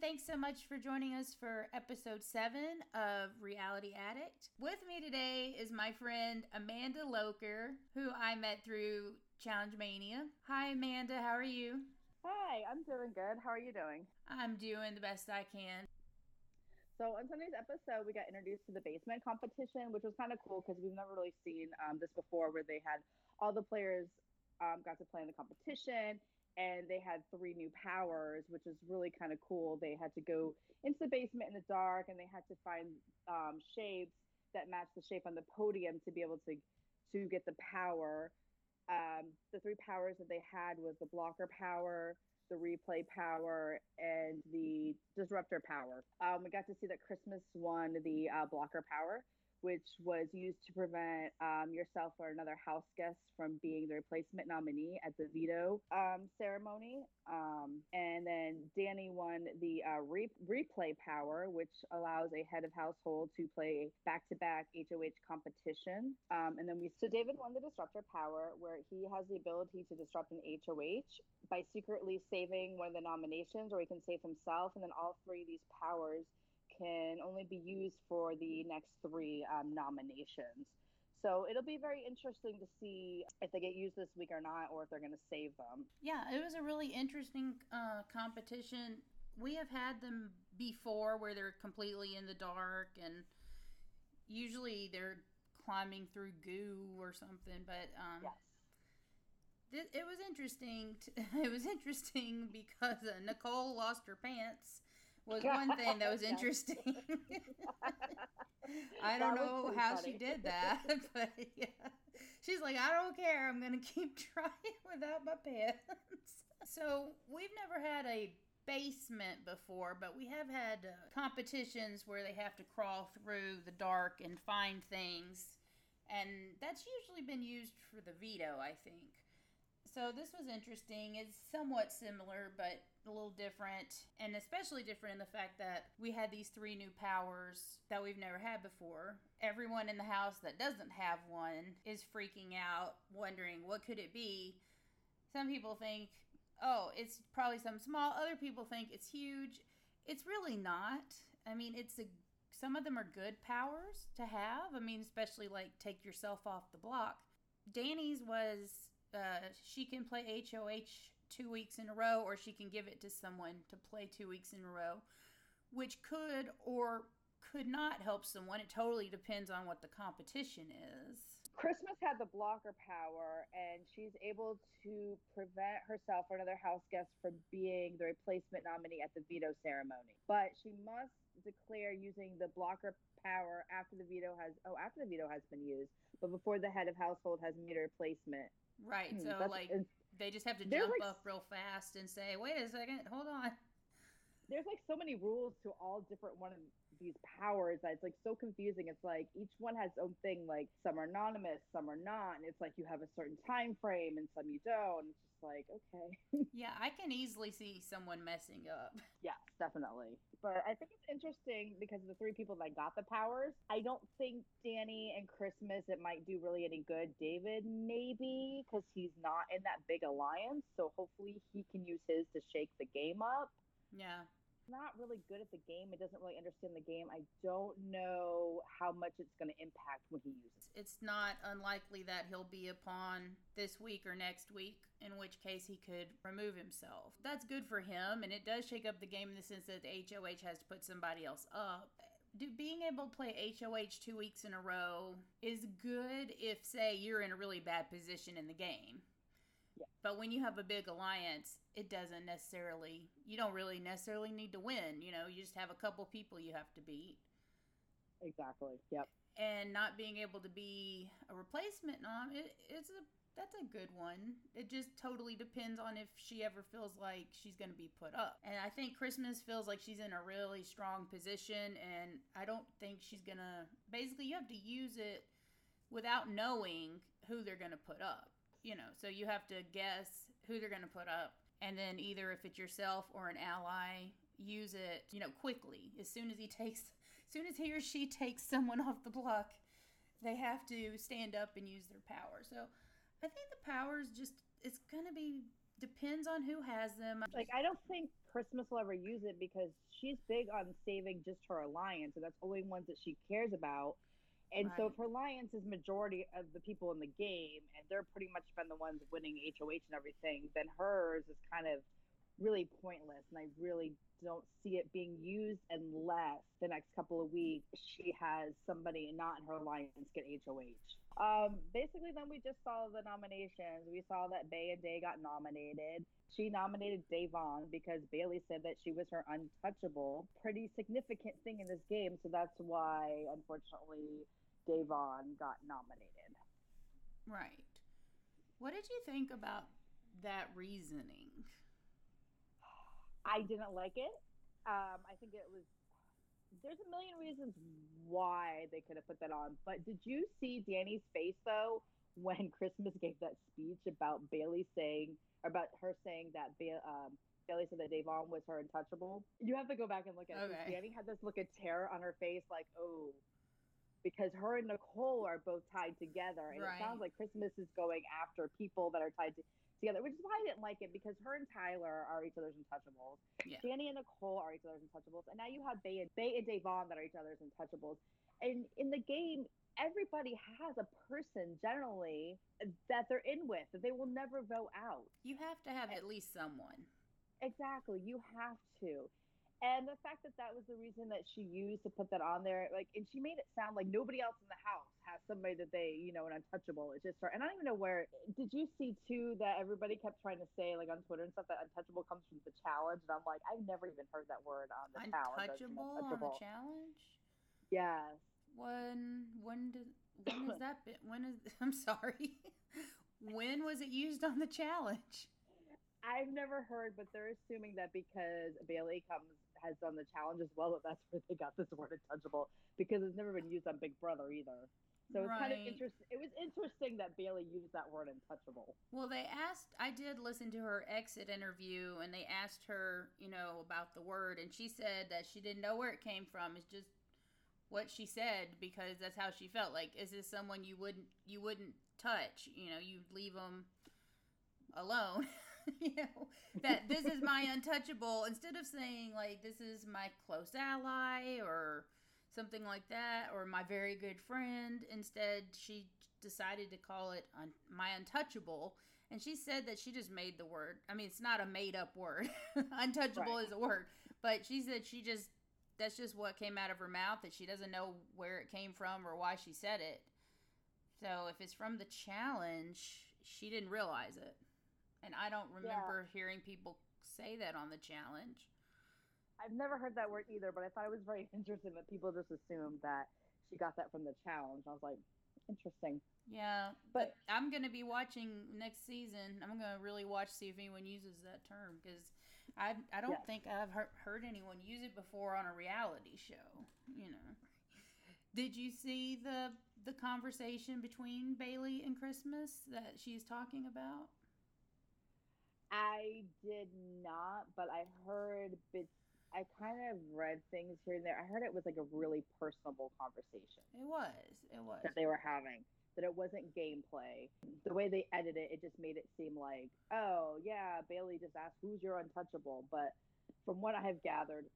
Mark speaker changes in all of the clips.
Speaker 1: Thanks so much for joining us for episode seven of Reality Addict. With me today is my friend Amanda Loker, who I met through Challenge Mania. Hi, Amanda. How are you?
Speaker 2: Hi, I'm doing good. How are you doing?
Speaker 1: I'm doing the best I can.
Speaker 2: So, on Sunday's episode, we got introduced to the basement competition, which was kind of cool because we've never really seen um, this before, where they had all the players um, got to play in the competition and they had three new powers, which is really kind of cool. They had to go into the basement in the dark, and they had to find um, shapes that matched the shape on the podium to be able to to get the power. Um, the three powers that they had was the blocker power, the replay power, and the disruptor power. Um, we got to see that Christmas won the uh, blocker power which was used to prevent um, yourself or another house guest from being the replacement nominee at the veto um, ceremony. Um, and then Dani won the uh, re- replay power, which allows a head of household to play back to back HOH competition. Um, and then we, so David won the disruptor power, where he has the ability to disrupt an HOH by secretly saving one of the nominations, or he can save himself. And then all three of these powers can only be used for the next three um, nominations. So it'll be very interesting to see if they get used this week or not, or if they're going to save them.
Speaker 1: Yeah, it was a really interesting uh, competition. We have had them before where they're completely in the dark, and usually they're climbing through goo or something. But um,
Speaker 2: yes.
Speaker 1: it was interesting. To, it was interesting because uh, Nicole lost her pants was one thing that was interesting. I don't know how funny. she did that, but yeah. She's like, I don't care. I'm going to keep trying without my pants. So, we've never had a basement before, but we have had uh, competitions where they have to crawl through the dark and find things. And that's usually been used for the veto, I think. So this was interesting. It's somewhat similar, but a little different, and especially different in the fact that we had these three new powers that we've never had before. Everyone in the house that doesn't have one is freaking out, wondering what could it be. Some people think, oh, it's probably some small. Other people think it's huge. It's really not. I mean, it's a some of them are good powers to have. I mean, especially like take yourself off the block. Dani's was uh, she can play HOH two weeks in a row, or she can give it to someone to play two weeks in a row, which could or could not help someone. It totally depends on what the competition is.
Speaker 2: Christmas had the blocker power, and she's able to prevent herself or another house guest from being the replacement nominee at the veto ceremony. But she must declare using the blocker power after the veto has oh after the veto has been used, but before the head of household has made a replacement.
Speaker 1: Right. Hmm, so like they just have to jump like, up real fast and say, "Wait a second, hold on."
Speaker 2: There's like so many rules to all different one of these powers that it's like so confusing. It's like each one has its own thing. Like some are anonymous, some are not, and it's like you have a certain time frame and some you don't. And it's just like okay.
Speaker 1: yeah, I can easily see someone messing up.
Speaker 2: Yes, definitely. But I think it's interesting because the three people that got the powers, I don't think Dani and Christmas it might do really any good. David maybe because he's not in that big alliance, so hopefully he can use his to shake the game up.
Speaker 1: Yeah
Speaker 2: not really good at the game. It doesn't really understand the game. I don't know how much it's going to impact when he uses
Speaker 1: it. It's not unlikely that he'll be a pawn this week or next week, in which case he could remove himself. That's good for him, and it does shake up the game in the sense that the HOH has to put somebody else up. Do, being able to play HOH two weeks in a row is good if, say, you're in a really bad position in the game but when you have a big alliance, it doesn't necessarily, you don't really necessarily need to win. You know, you just have a couple people you have to beat.
Speaker 2: Exactly. Yep.
Speaker 1: And not being able to be a replacement nom, it, it's a that's a good one. It just totally depends on if she ever feels like she's going to be put up. And I think Christmas feels like she's in a really strong position, and I don't think she's going to. Basically, you have to use it without knowing who they're going to put up you know, so you have to guess who they're going to put up. And then either if it's yourself or an ally, use it, you know, quickly. As soon as he takes, as soon as he or she takes someone off the block, they have to stand up and use their power. So I think the powers just, it's going to be depends on who has them.
Speaker 2: Like I don't think Christmas will ever use it because she's big on saving just her alliance, and that's only ones that she cares about. And right. so if her alliance is majority of the people in the game, and they're pretty much been the ones winning HOH and everything, then hers is kind of really pointless. And I really don't see it being used unless the next couple of weeks she has somebody not in her alliance get HOH. Um, basically, then we just saw the nominations. We saw that Bay and Day got nominated. She nominated Da'Vonne because Bayleigh said that she was her untouchable. Pretty significant thing in this game, so that's why, unfortunately, Da'Vonne got nominated.
Speaker 1: Right. What did you think about that reasoning?
Speaker 2: I didn't like it. Um, I think it was. There's a million reasons why they could have put that on, but did you see Dani's face though when Christmas gave that speech about Bayleigh saying, about her saying that ba- um, Bayleigh said that Da'Vonne was her untouchable? You have to go back and look at it. Okay. Dani had this look of terror on her face, like, oh, because her and Nicole are both tied together, and right. it sounds like Christmas is going after people that are tied to together, which is why I didn't like it because her and Tyler are each other's untouchables. Yeah. Dani and Nicole are each other's untouchables, and now you have Bay and Bay and Da'Vonne that are each other's untouchables. And in the game, everybody has a person generally that they're in with that they will never vote out.
Speaker 1: You have to have at least someone.
Speaker 2: Exactly, you have to. And the fact that that was the reason that she used to put that on there, like, and she made it sound like nobody else in the house somebody that they, you know, an untouchable. It's just her. And I don't even know where. Did you see too that everybody kept trying to say, like on Twitter and stuff, that untouchable comes from the challenge? And I'm like, I've never even heard that word on the
Speaker 1: untouchable
Speaker 2: challenge.
Speaker 1: Untouchable on the challenge.
Speaker 2: Yes.
Speaker 1: When when did when is that? Been, when is I'm sorry. when was it used on the challenge?
Speaker 2: I've never heard, but they're assuming that because Bayleigh comes has done the challenge as well, that that's where they got this word untouchable because it's never been used on Big Brother either. So it's right. kind of interesting. It was interesting that Bayleigh used that word untouchable.
Speaker 1: Well, they asked, I did listen to her exit interview, and they asked her, you know, about the word, and she said that she didn't know where it came from. It's just what she said because that's how she felt. Like, is this someone you wouldn't you wouldn't touch? You know, you'd leave them alone. you know, that this is my untouchable instead of saying like this is my close ally or something like that or my very good friend. Instead, she decided to call it un- my untouchable. And she said that she just made the word. I mean, it's not a made up word. untouchable right. is a word. But she said she just, that's just what came out of her mouth, that she doesn't know where it came from or why she said it. So if it's from the challenge, she didn't realize it. And I don't remember yeah. hearing people say that on the challenge.
Speaker 2: I've never heard that word either, but I thought it was very interesting that people just assumed that she got that from the challenge. I was like, interesting.
Speaker 1: Yeah, but, but I'm going to be watching next season. I'm going to really watch see if anyone uses that term because I I don't yes. think I've heard, heard anyone use it before on a reality show. You know. Did you see the the conversation between Bayleigh and Christmas that she's talking about?
Speaker 2: I did not, but I heard bits. I kind of read things here and there. I heard it was like a really personable conversation.
Speaker 1: It was. It was.
Speaker 2: That they were having. That it wasn't gameplay. The way they edited it, it just made it seem like, oh, yeah, Bayleigh just asked, who's your untouchable? But from what I have gathered,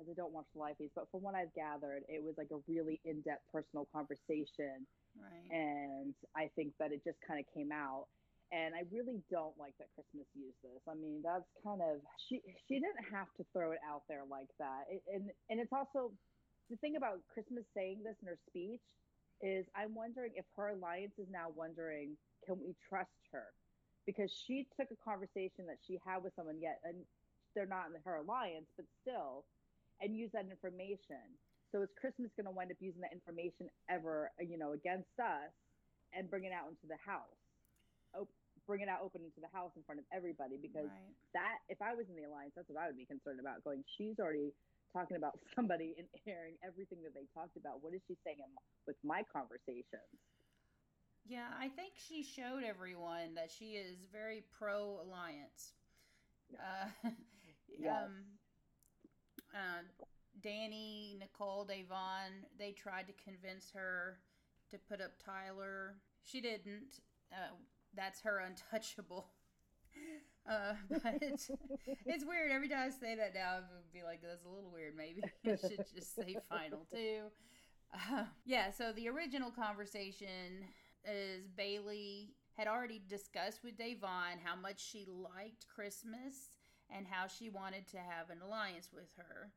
Speaker 2: as I don't watch the live feeds, but from what I've gathered, it was like a really in depth personal conversation.
Speaker 1: Right.
Speaker 2: And I think that it just kind of came out and I really don't like that Christmas used this. I mean, that's kind of she she didn't have to throw it out there like that. It, and and it's also the thing about Christmas saying this in her speech is I'm wondering if her alliance is now wondering can we trust her because she took a conversation that she had with someone yet and they're not in her alliance but still and use that information. So is Christmas going to wind up using that information ever you know against us and bring it out into the house? Bring it out open into the house in front of everybody because right. that if I was in the alliance, that's what I would be concerned about. Going, she's already talking about somebody and airing everything that they talked about. What is she saying with my conversations?
Speaker 1: Yeah, I think she showed everyone that she is very pro alliance. Uh, yes. um, uh, Dani, Nicole, Da'Vonne, they tried to convince her to put up Tyler. She didn't. Uh, that's her untouchable. Uh, but it's, weird. Every time I say that now, I would be like, that's a little weird. Maybe I should just say final two. Uh, yeah, so the original conversation is Bayleigh had already discussed with Da'Vonne how much she liked Christmas and how she wanted to have an alliance with her.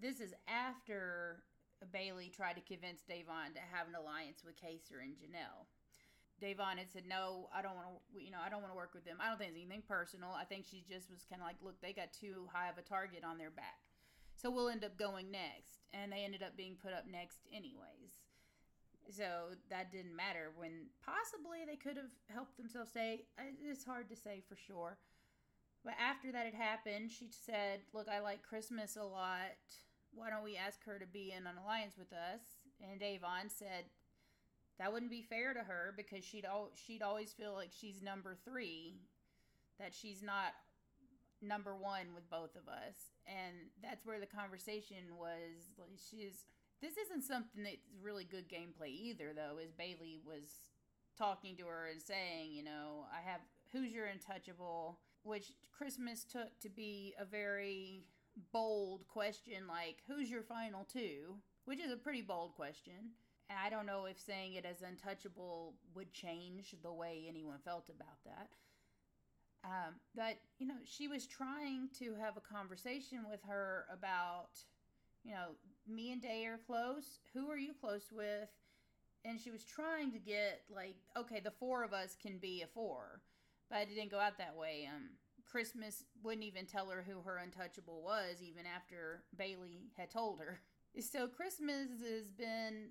Speaker 1: This is after Bayleigh tried to convince Da'Vonne to have an alliance with Kaysar and Janelle. Da'Vonne had said, "No, I don't want to. You know, I don't want to work with them. I don't think it's anything personal. I think she just was kind of like, look, they got too high of a target on their back, so we'll end up going next." And they ended up being put up next anyways. So that didn't matter. When possibly they could have helped themselves stay. It's hard to say for sure. But after that had happened, she said, "Look, I like Christmas a lot. Why don't we ask her to be in an alliance with us?" And Da'Vonne said, that wouldn't be fair to her because she'd al- she'd always feel like she's number three, that she's not number one with both of us, and that's where the conversation was. Like she's this isn't something that's really good gameplay either, though. As Bayleigh was talking to her and saying, you know, I have who's your untouchable, which Christmas took to be a very bold question, like who's your final two, which is a pretty bold question I don't know if saying it as untouchable would change the way anyone felt about that. Um, but, you know, she was trying to have a conversation with her about, you know, me and Day are close. Who are you close with? And she was trying to get, like, okay, the four of us can be a four. But it didn't go out that way. Um, Christmas wouldn't even tell her who her untouchable was, even after Bayleigh had told her. So Christmas has been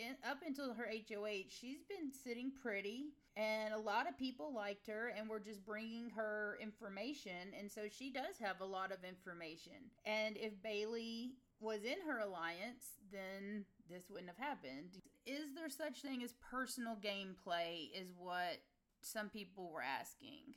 Speaker 1: in, up until her HOH, she's been sitting pretty, and a lot of people liked her, and were just bringing her information, and so she does have a lot of information. And if Bayleigh was in her alliance, then this wouldn't have happened. Is there such thing as personal gameplay? Is what some people were asking.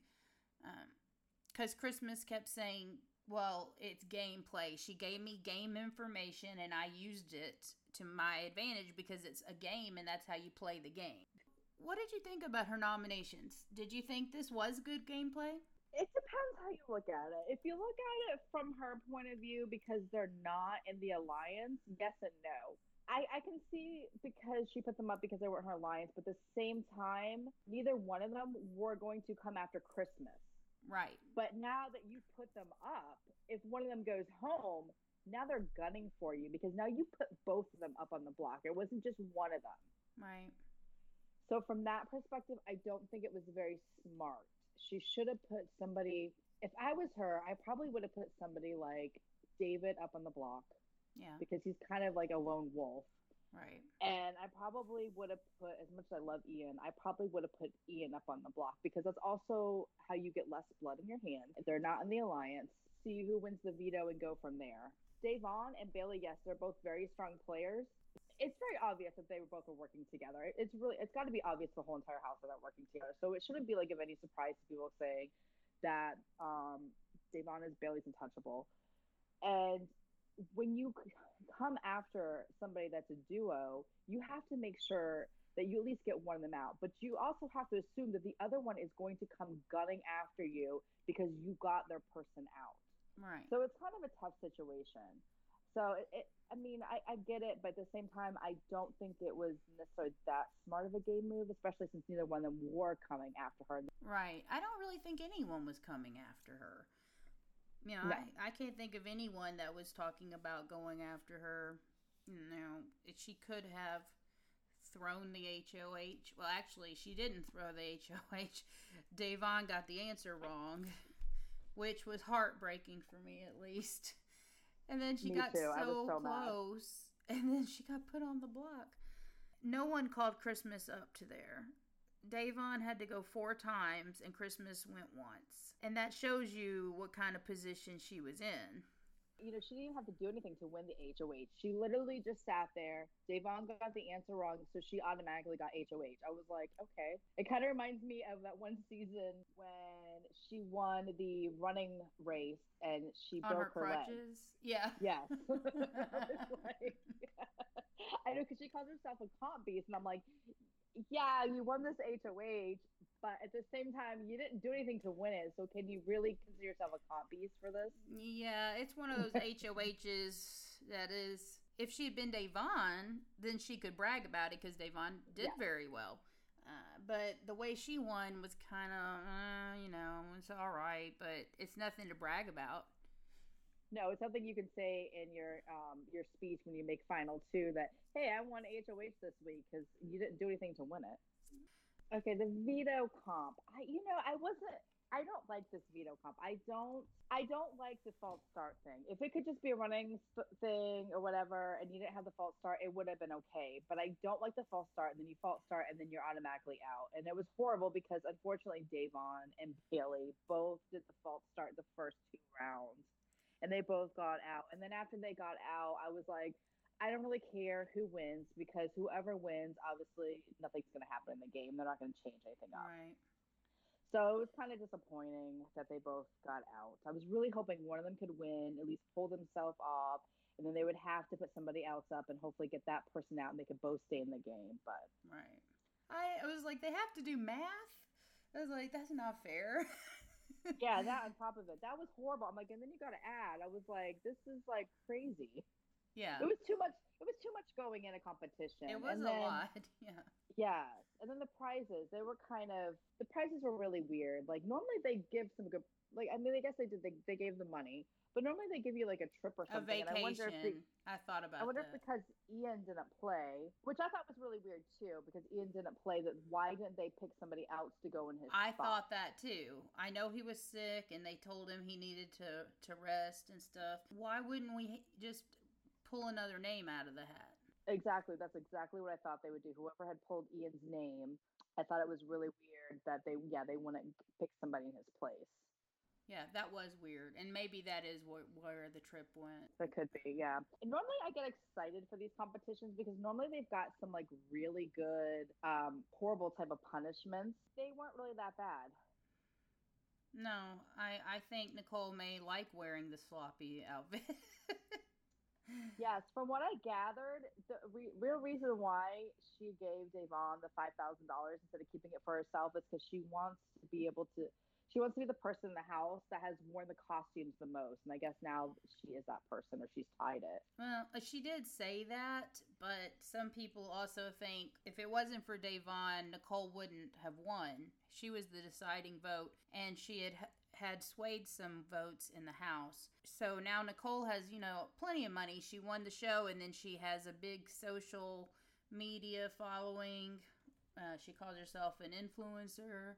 Speaker 1: Because um, Christmas kept saying, well, it's gameplay. She gave me game information and I used it to my advantage because it's a game and that's how you play the game. What did you think about her nominations? Did you think this was good gameplay?
Speaker 2: It depends how you look at it. If you look at it from her point of view because they're not in the alliance, yes and no. I, I can see because she put them up because they were in her alliance, but at the same time, neither one of them were going to come after Christmas.
Speaker 1: Right.
Speaker 2: But now that you put them up, if one of them goes home, now they're gunning for you because now you put both of them up on the block. It wasn't just one of them.
Speaker 1: Right.
Speaker 2: So from that perspective, I don't think it was very smart. She should have put somebody. If I was her, I probably would have put somebody like David up on the block.
Speaker 1: Yeah.
Speaker 2: Because he's kind of like a lone wolf.
Speaker 1: Right.
Speaker 2: And I probably would have put, as much as I love Ian, I probably would have put Ian up on the block because that's also how you get less blood in your hand. If they're not in the alliance, see who wins the veto and go from there. Da'Vonne and Bayleigh, yes, they're both very strong players. It's very obvious that they were both are working together. It's really, it's got to be obvious the whole entire house that they're working together. So it shouldn't be like of any surprise to people saying that um, Da'Vonne is Bayleigh's untouchable. And when you come after somebody that's a duo, you have to make sure that you at least get one of them out. But you also have to assume that the other one is going to come gunning after you because you got their person out.
Speaker 1: Right.
Speaker 2: So it's kind of a tough situation. So it, it, I mean, I, I get it, but at the same time, I don't think it was necessarily that smart of a game move, especially since neither one of them were coming after her.
Speaker 1: Right. I don't really think anyone was coming after her. You know, no. I, I can't think of anyone that was talking about going after her. You know, she could have thrown the HOH. Well, actually, she didn't throw the HOH. Da'Vonne got the answer wrong which was heartbreaking for me at least. And then she
Speaker 2: me
Speaker 1: got
Speaker 2: so,
Speaker 1: so, close, mad. and then she got put on the block. No one called Christmas up to there. Da'Vonne had to go four times, and Christmas went once. And that shows you what kind of position she was in
Speaker 2: you know, she didn't even have to do anything to win the HOH. She literally just sat there. Da'Vonne got the answer wrong, so she automatically got HOH. I was like, okay. It kind of reminds me of that one season when she won the running race and she
Speaker 1: On
Speaker 2: broke
Speaker 1: her,
Speaker 2: her
Speaker 1: crutches. Leg. Yeah.
Speaker 2: Yes. like, I know because she calls herself a comp beast, and I'm like, yeah, you won this HOH, but at the same time, you didn't do anything to win it. So can you really consider yourself a comp beast for this?
Speaker 1: Yeah, it's one of those HOHs that is. If she had been Da'Vonne, then she could brag about it because Da'Vonne did yeah. very well. Uh, but the way she won was kind of, uh, you know, it's all right, but it's nothing to brag about.
Speaker 2: No, it's something you can say in your um, your speech when you make final two that hey, I won HOH this week because you didn't do anything to win it. Okay, the veto comp. I you know I wasn't. I don't like this veto comp. I don't. I don't like the false start thing. If it could just be a running thing or whatever, and you didn't have the false start, it would have been okay. But I don't like the false start, and then you false start, and then you're automatically out. And it was horrible because unfortunately, Da'Vonne and Bayleigh both did the false start the first two rounds and they both got out. And then after they got out, I was like, I don't really care who wins because whoever wins, obviously, nothing's going to happen in the game. They're not going to change anything up.
Speaker 1: Right.
Speaker 2: So it was kind of disappointing that they both got out. I was really hoping one of them could win, at least pull themselves off, and then they would have to put somebody else up and hopefully get that person out and they could both stay in the game. But
Speaker 1: right, I, I was like, they have to do math. I was like, that's not fair.
Speaker 2: yeah, that on top of it, that was horrible. I'm like, and then you got to add. I was like, this is like crazy.
Speaker 1: Yeah,
Speaker 2: it was too much. It was too much going in a competition.
Speaker 1: It was and a then, lot. Yeah.
Speaker 2: Yeah, and then the prizes, they were kind of the prizes were really weird. Like normally they give some good. Like I mean, I guess they did. They they gave the money, but normally they give you like a trip or something.
Speaker 1: A vacation. I wonder if they, I thought about.
Speaker 2: I wonder
Speaker 1: that.
Speaker 2: if because Ian didn't play, which I thought was really weird too, because Ian didn't play. That why didn't they pick somebody else to go in his?
Speaker 1: I
Speaker 2: spot?
Speaker 1: thought that too. I know he was sick, and they told him he needed to to rest and stuff. Why wouldn't we just pull another name out of the hat?
Speaker 2: Exactly. That's exactly what I thought they would do. Whoever had pulled Ian's name, I thought it was really weird that they, yeah, they wouldn't pick somebody in his place.
Speaker 1: Yeah, that was weird, and maybe that is where, where the trip went.
Speaker 2: It could be, yeah. And normally, I get excited for these competitions because normally they've got some like really good, um, horrible type of punishments. They weren't really that bad.
Speaker 1: No, I I think Nicole may like wearing the sloppy outfit.
Speaker 2: yes, from what I gathered, the re- real reason why she gave Da'Vonne the five thousand dollars instead of keeping it for herself is because she wants to be able to she wants to be the person in the house that has worn the costumes the most. And I guess now she is that person or she's tied it.
Speaker 1: Well, uh, she did say that, but some people also think if it wasn't for Da'Vonne, Nicole wouldn't have won. She was the deciding vote, and she had had swayed some votes in the House. So now Nicole has, you know, plenty of money. She won the show, and then she has a big social media following. Uh, she calls herself an influencer.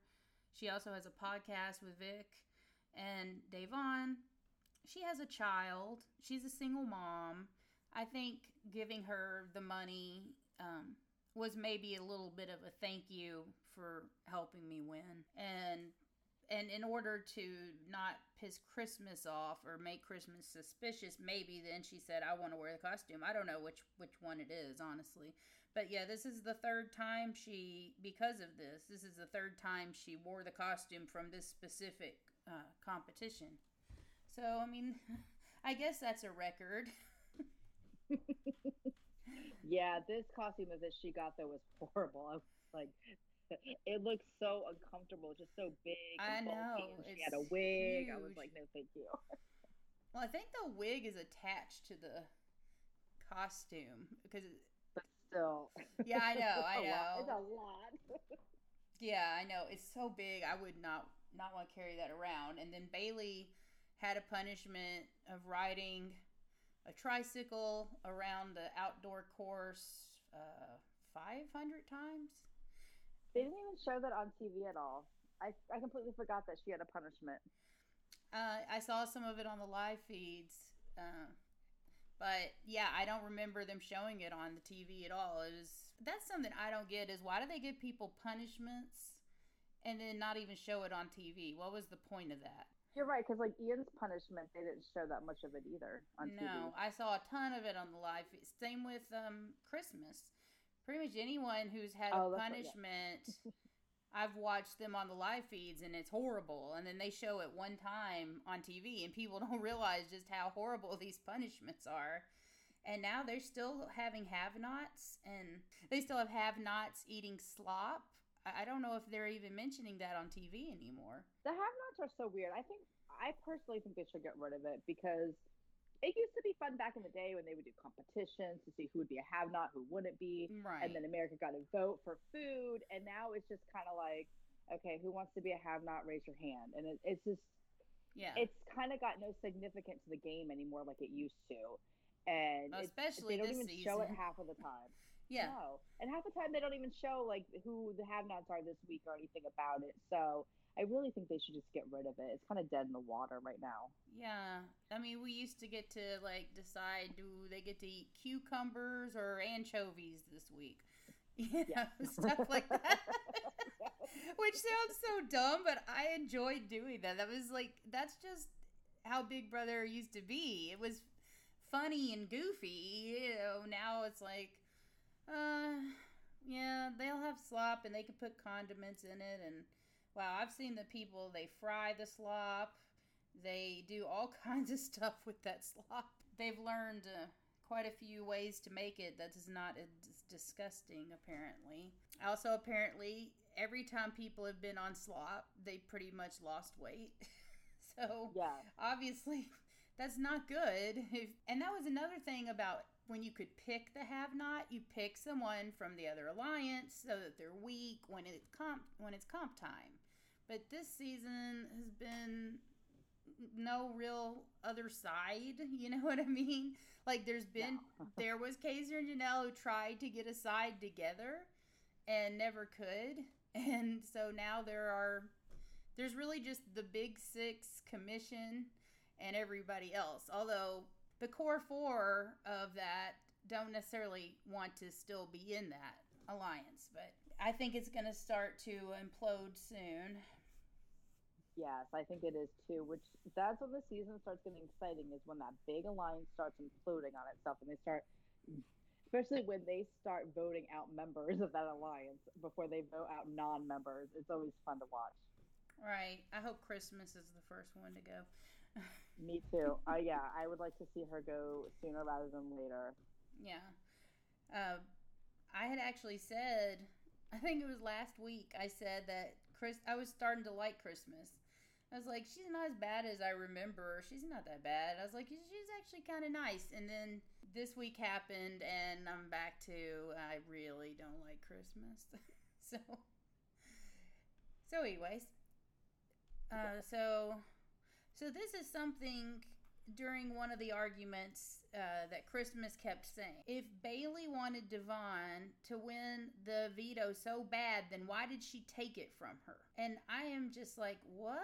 Speaker 1: She also has a podcast with Vic and Da'Vonne. She has a child. She's a single mom. I think giving her the money um, was maybe a little bit of a thank you for helping me win. And and in order to not piss Christmas off or make Christmas suspicious, maybe then she said, "I want to wear the costume." I don't know which which one it is, honestly. But yeah, this is the third time she, because of this, this is the third time she wore the costume from this specific uh, competition. So I mean, I guess that's a record.
Speaker 2: yeah, this costume that she got though was horrible. I was like, it looks so uncomfortable, just so big.
Speaker 1: I know.
Speaker 2: She had a wig. Huge. I was like, no, thank you.
Speaker 1: well, I think the wig is attached to the costume because.
Speaker 2: But still.
Speaker 1: Yeah, I know. I know.
Speaker 2: It's a lot.
Speaker 1: yeah, I know. It's so big. I would not not want to carry that around. And then Bayleigh had a punishment of riding a tricycle around the outdoor course uh, 500 times.
Speaker 2: They didn't even show that on TV at all. I, I completely forgot that she had a punishment.
Speaker 1: Uh, I saw some of it on the live feeds. Uh, but yeah, I don't remember them showing it on the TV at all. It was that's something I don't get is why do they give people punishments and then not even show it on TV? What was the point of that?
Speaker 2: You're right, because like Ian's punishment, they didn't show that much of it either on
Speaker 1: no, TV. No, I saw a ton of it on the live. Feed. Same with um, Christmas pretty much anyone who's had oh, a punishment. I've watched them on the live feeds and it's horrible. And then they show it one time on TV and people don't realize just how horrible these punishments are. And now they're still having have nots and they still have have nots eating slop. I don't know if they're even mentioning that on TV anymore.
Speaker 2: The have-nots are so weird. I think I personally think they should get rid of it because it used to be fun back in the day when they would do competitions to see who would be a have-not, who wouldn't be,
Speaker 1: right?
Speaker 2: And then America got to vote for food, and now it's just kind of like, okay, who wants to be a have-not? Raise your hand, and it, it's just
Speaker 1: yeah,
Speaker 2: it's kind of got no significance to the game anymore like it used to, and
Speaker 1: especially
Speaker 2: they don't
Speaker 1: even
Speaker 2: season.
Speaker 1: show
Speaker 2: it half of the time.
Speaker 1: Yeah,
Speaker 2: no. and half the time they don't even show like who the have-nots are this week or anything about it. So I really think they should just get rid of it. It's kind of dead in the water right now.
Speaker 1: Yeah, I mean, we used to get to like decide do they get to eat cucumbers or anchovies this week, you know, yeah. stuff like that. Which sounds so dumb, but I enjoyed doing that. That was like that's just how Big Brother used to be. It was funny and goofy. You know, now it's like, uh, yeah, they'll have slop and they can put condiments in it. And wow, I've seen the people they fry the slop. They do all kinds of stuff with that slop. They've learned uh, quite a few ways to make it that is not as disgusting, apparently. Also, apparently, every time people have been on slop, they pretty much lost weight. so,
Speaker 2: yeah,
Speaker 1: obviously, that's not good. If, and that was another thing about when you could pick the have not, you pick someone from the other alliance so that they're weak when it's comp when it's comp time. But this season has been no real other side. You know what I mean? Like there's been no. there was Kaysar and Janelle who tried to get a side together and never could. And so now there are there's really just the big six commission and everybody else. Although the core four of that don't necessarily want to still be in that alliance, but I think it's going to start to implode soon.
Speaker 2: Yes, I think it is too. Which that's when the season starts getting exciting. Is when that big alliance starts imploding on itself, and they start, especially when they start voting out members of that alliance before they vote out non-members. It's always fun to watch.
Speaker 1: Right. I hope Christmas is the first one to go.
Speaker 2: Me too. Uh, yeah, I would like to see her go sooner rather than later.
Speaker 1: Yeah. Uh, I had actually said, I think it was last week, I said that Chris, I was starting to like Christmas. I was like, she's not as bad as I remember. She's not that bad. I was like, she's actually kind of nice. And then this week happened, and I'm back to I really don't like Christmas. so, so anyways, uh, so so this is something during one of the arguments uh, that Christmas kept saying. If Bayleigh wanted Da'Vonne to win the veto so bad, then why did she take it from her? And I am just like, what?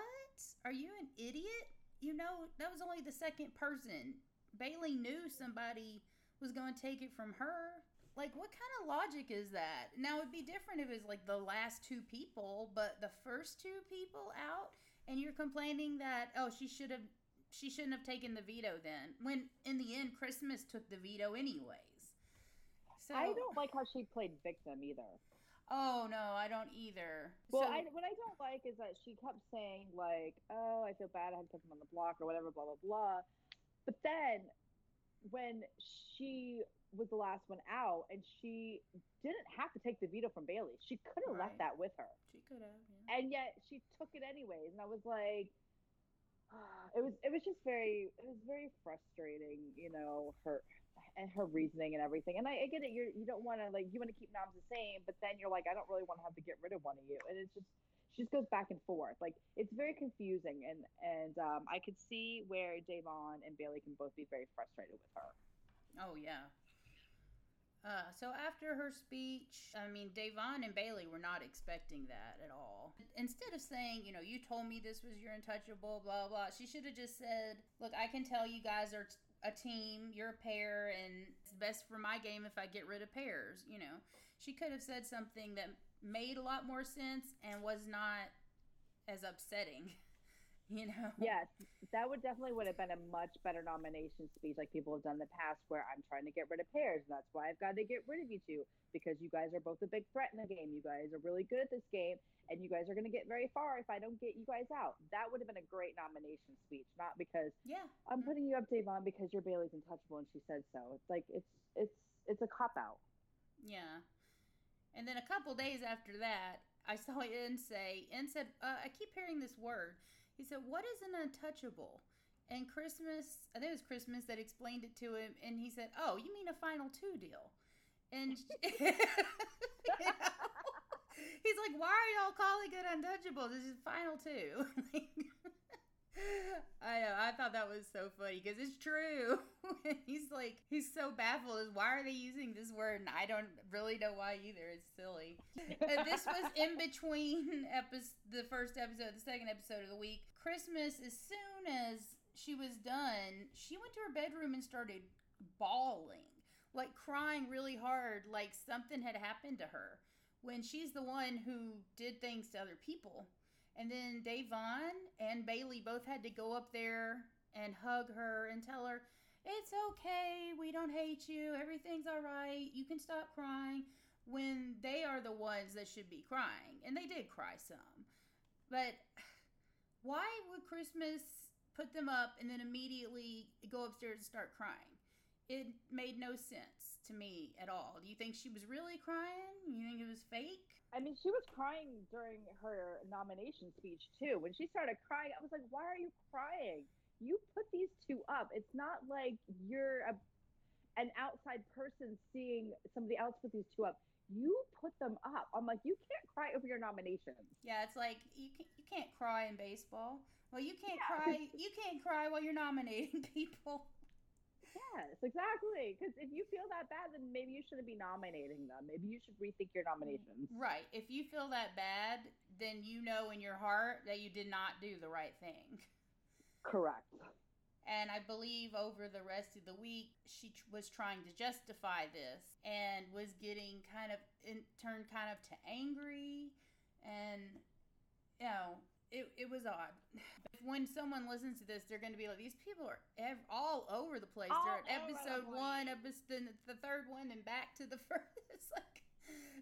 Speaker 1: Are you an idiot? You know, that was only the second person. Bayleigh knew somebody was going to take it from her. Like, what kind of logic is that? Now, it'd be different if it was like the last two people, but the first two people out and you're complaining that oh she should have she shouldn't have taken the veto then when in the end christmas took the veto anyways
Speaker 2: so i don't like how she played victim either
Speaker 1: oh no i don't either
Speaker 2: well so, I, what i don't like is that she kept saying like oh i feel bad i had to put him on the block or whatever blah blah blah but then when she was the last one out and she didn't have to take the veto from Bayleigh, She could have right. left that with her.
Speaker 1: She could have, yeah.
Speaker 2: And yet she took it anyways. And I was like it was it was just very it was very frustrating, you know, her and her reasoning and everything. And I, I get it, you you don't want to like you want to keep noms the same, but then you're like I don't really want to have to get rid of one of you. And it's just she just goes back and forth. Like it's very confusing and and um, I could see where Da'Vonne and Bayleigh can both be very frustrated with her.
Speaker 1: Oh yeah, uh, so after her speech, I mean, Da'Vonne and Bayleigh were not expecting that at all. Instead of saying, you know, you told me this was your untouchable, blah, blah, she should have just said, look, I can tell you guys are a team, you're a pair, and it's best for my game if I get rid of pairs, you know. She could have said something that made a lot more sense and was not as upsetting. you know?
Speaker 2: Yes that would definitely would have been a much better nomination speech like people have done in the past where i'm trying to get rid of pairs and that's why i've got to get rid of you two because you guys are both a big threat in the game. You guys are really good at this game and you guys are going to get very far if i don't get you guys out. That would have been a great nomination speech not because
Speaker 1: yeah.
Speaker 2: I'm putting you up Da'Vonne because your Bayleigh's untouchable and she said so. It's like it's it's it's a cop out.
Speaker 1: Yeah. And then a couple days after that I saw N say, N said, uh, I keep hearing this word. He said, What is an untouchable? And Christmas, I think it was Christmas that explained it to him, and he said, Oh, you mean a final two deal? And you know, he's like, Why are y'all calling it untouchable? This is final two. I know. I thought that was so funny because it's true. he's like, he's so baffled as why are they using this word? And I don't really know why either. It's silly. and this was in between episode, the first episode, the second episode of the week. Christmas, as soon as she was done, she went to her bedroom and started bawling, like crying really hard, like something had happened to her. When she's the one who did things to other people and then Da'Vonne and Bayleigh both had to go up there and hug her and tell her, It's okay. We don't hate you. Everything's all right. You can stop crying. When they are the ones that should be crying. And they did cry some. But why would Christmas put them up and then immediately go upstairs and start crying? It made no sense to me at all. Do you think she was really crying? You think it was fake?
Speaker 2: I mean, she was crying during her nomination speech too. When she started crying, I was like, "Why are you crying? You put these two up. It's not like you're a, an outside person seeing somebody else put these two up. You put them up. I'm like, you can't cry over your nominations.
Speaker 1: Yeah, it's like you can, you can't cry in baseball. Well, you can't yeah. cry. You can't cry while you're nominating people.
Speaker 2: Yes, exactly. Because if you feel that bad, then maybe you shouldn't be nominating them. Maybe you should rethink your nominations.
Speaker 1: Right. If you feel that bad, then you know in your heart that you did not do the right thing.
Speaker 2: Correct.
Speaker 1: And I believe over the rest of the week, she was trying to justify this and was getting kind of in, turned kind of to angry. And, you know, it, it was odd. When someone listens to this, they're going to be like, these people are ev- all over the place. All they're at episode one, episode the third one, and back to the first. It's like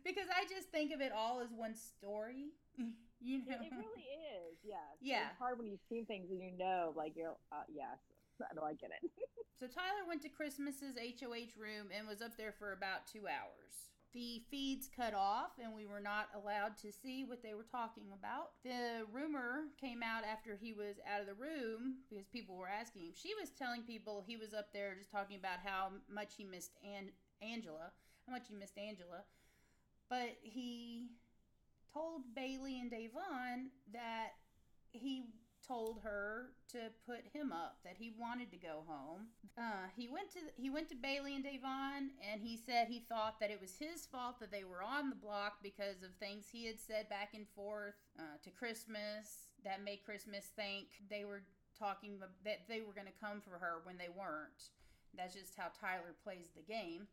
Speaker 1: because I just think of it all as one story. You know,
Speaker 2: it, it really is. Yeah.
Speaker 1: Yeah.
Speaker 2: It's hard when you've seen things and you know, like you're. Uh, yes. I know. I get it.
Speaker 1: so Tyler went to Christmas's HOH room and was up there for about two hours the feeds cut off and we were not allowed to see what they were talking about. The rumor came out after he was out of the room because people were asking him. She was telling people he was up there just talking about how much he missed An- Angela, how much he missed Angela. But he told Bayleigh and Da'Vonne that he told her to put him up that he wanted to go home. Uh, he went to he went to Bayleigh and Da'Vonne and he said he thought that it was his fault that they were on the block because of things he had said back and forth uh, to Christmas that made Christmas think they were talking that they were going to come for her when they weren't. That's just how Tyler plays the game.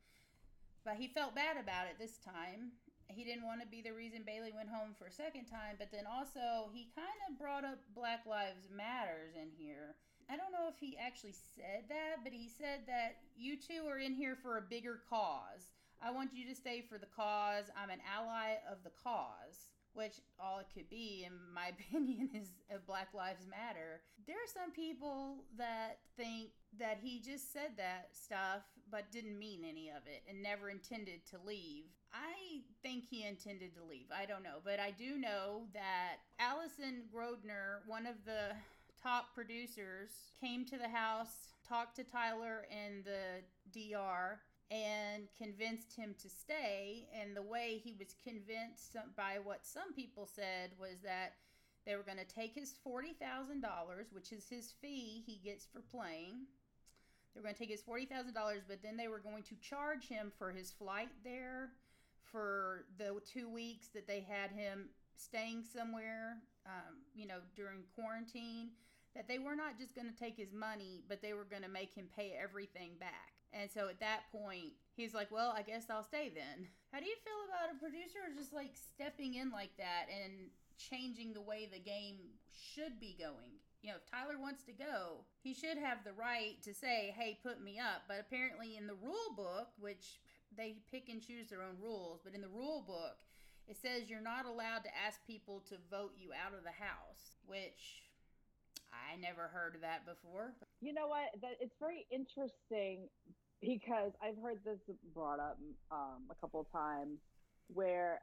Speaker 1: But he felt bad about it this time he didn't want to be the reason Bayleigh went home for a second time, but then also he kind of brought up Black Lives Matters in here. I don't know if he actually said that, but he said that you two are in here for a bigger cause. I want you to stay for the cause. I'm an ally of the cause, which all it could be, in my opinion, is Black Lives Matter. There are some people that think that he just said that stuff but didn't mean any of it and never intended to leave. I think he intended to leave. I don't know. But I do know that Allison Grodner, one of the top producers, came to the house, talked to Tyler in the DR, and convinced him to stay. And the way he was convinced by what some people said was that they were going to take his $40,000, which is his fee he gets for playing. They were going to take his $40,000, but then they were going to charge him for his flight there for the two weeks that they had him staying somewhere, um, you know, during quarantine, that they were not just going to take his money, but they were going to make him pay everything back. And so at that point, he's like, well, I guess I'll stay then. How do you feel about a producer just like stepping in like that and changing the way the game should be going? You know, if Tyler wants to go, he should have the right to say, hey, put me up. But apparently, in the rule book, which they pick and choose their own rules, but in the rule book, it says you're not allowed to ask people to vote you out of the house, which I never heard of that before.
Speaker 2: You know what? That it's very interesting because I've heard this brought up um, a couple times where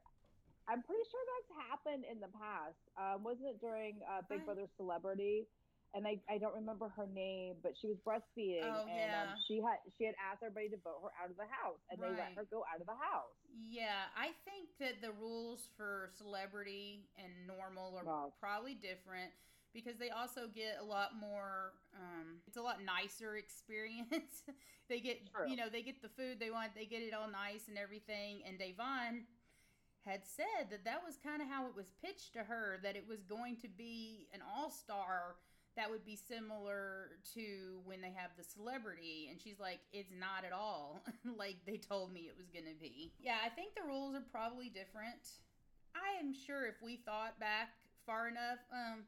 Speaker 2: I'm pretty sure that's happened in the past. Um, wasn't it during uh, Big Brother Celebrity? And I, I don't remember her name, but she was breastfeeding,
Speaker 1: oh,
Speaker 2: and
Speaker 1: yeah.
Speaker 2: um, she had she had asked everybody to vote her out of the house, and right. they let her go out of the house.
Speaker 1: Yeah, I think that the rules for celebrity and normal are probably different because they also get a lot more um, it's a lot nicer experience they get True. you know they get the food they want they get it all nice and everything and Da'Vonne had said that that was kind of how it was pitched to her that it was going to be an all-star that would be similar to when they have the celebrity. And she's like it's not at all like they told me it was going to be. Yeah i think the rules are probably different. I am sure if we thought back far enough um,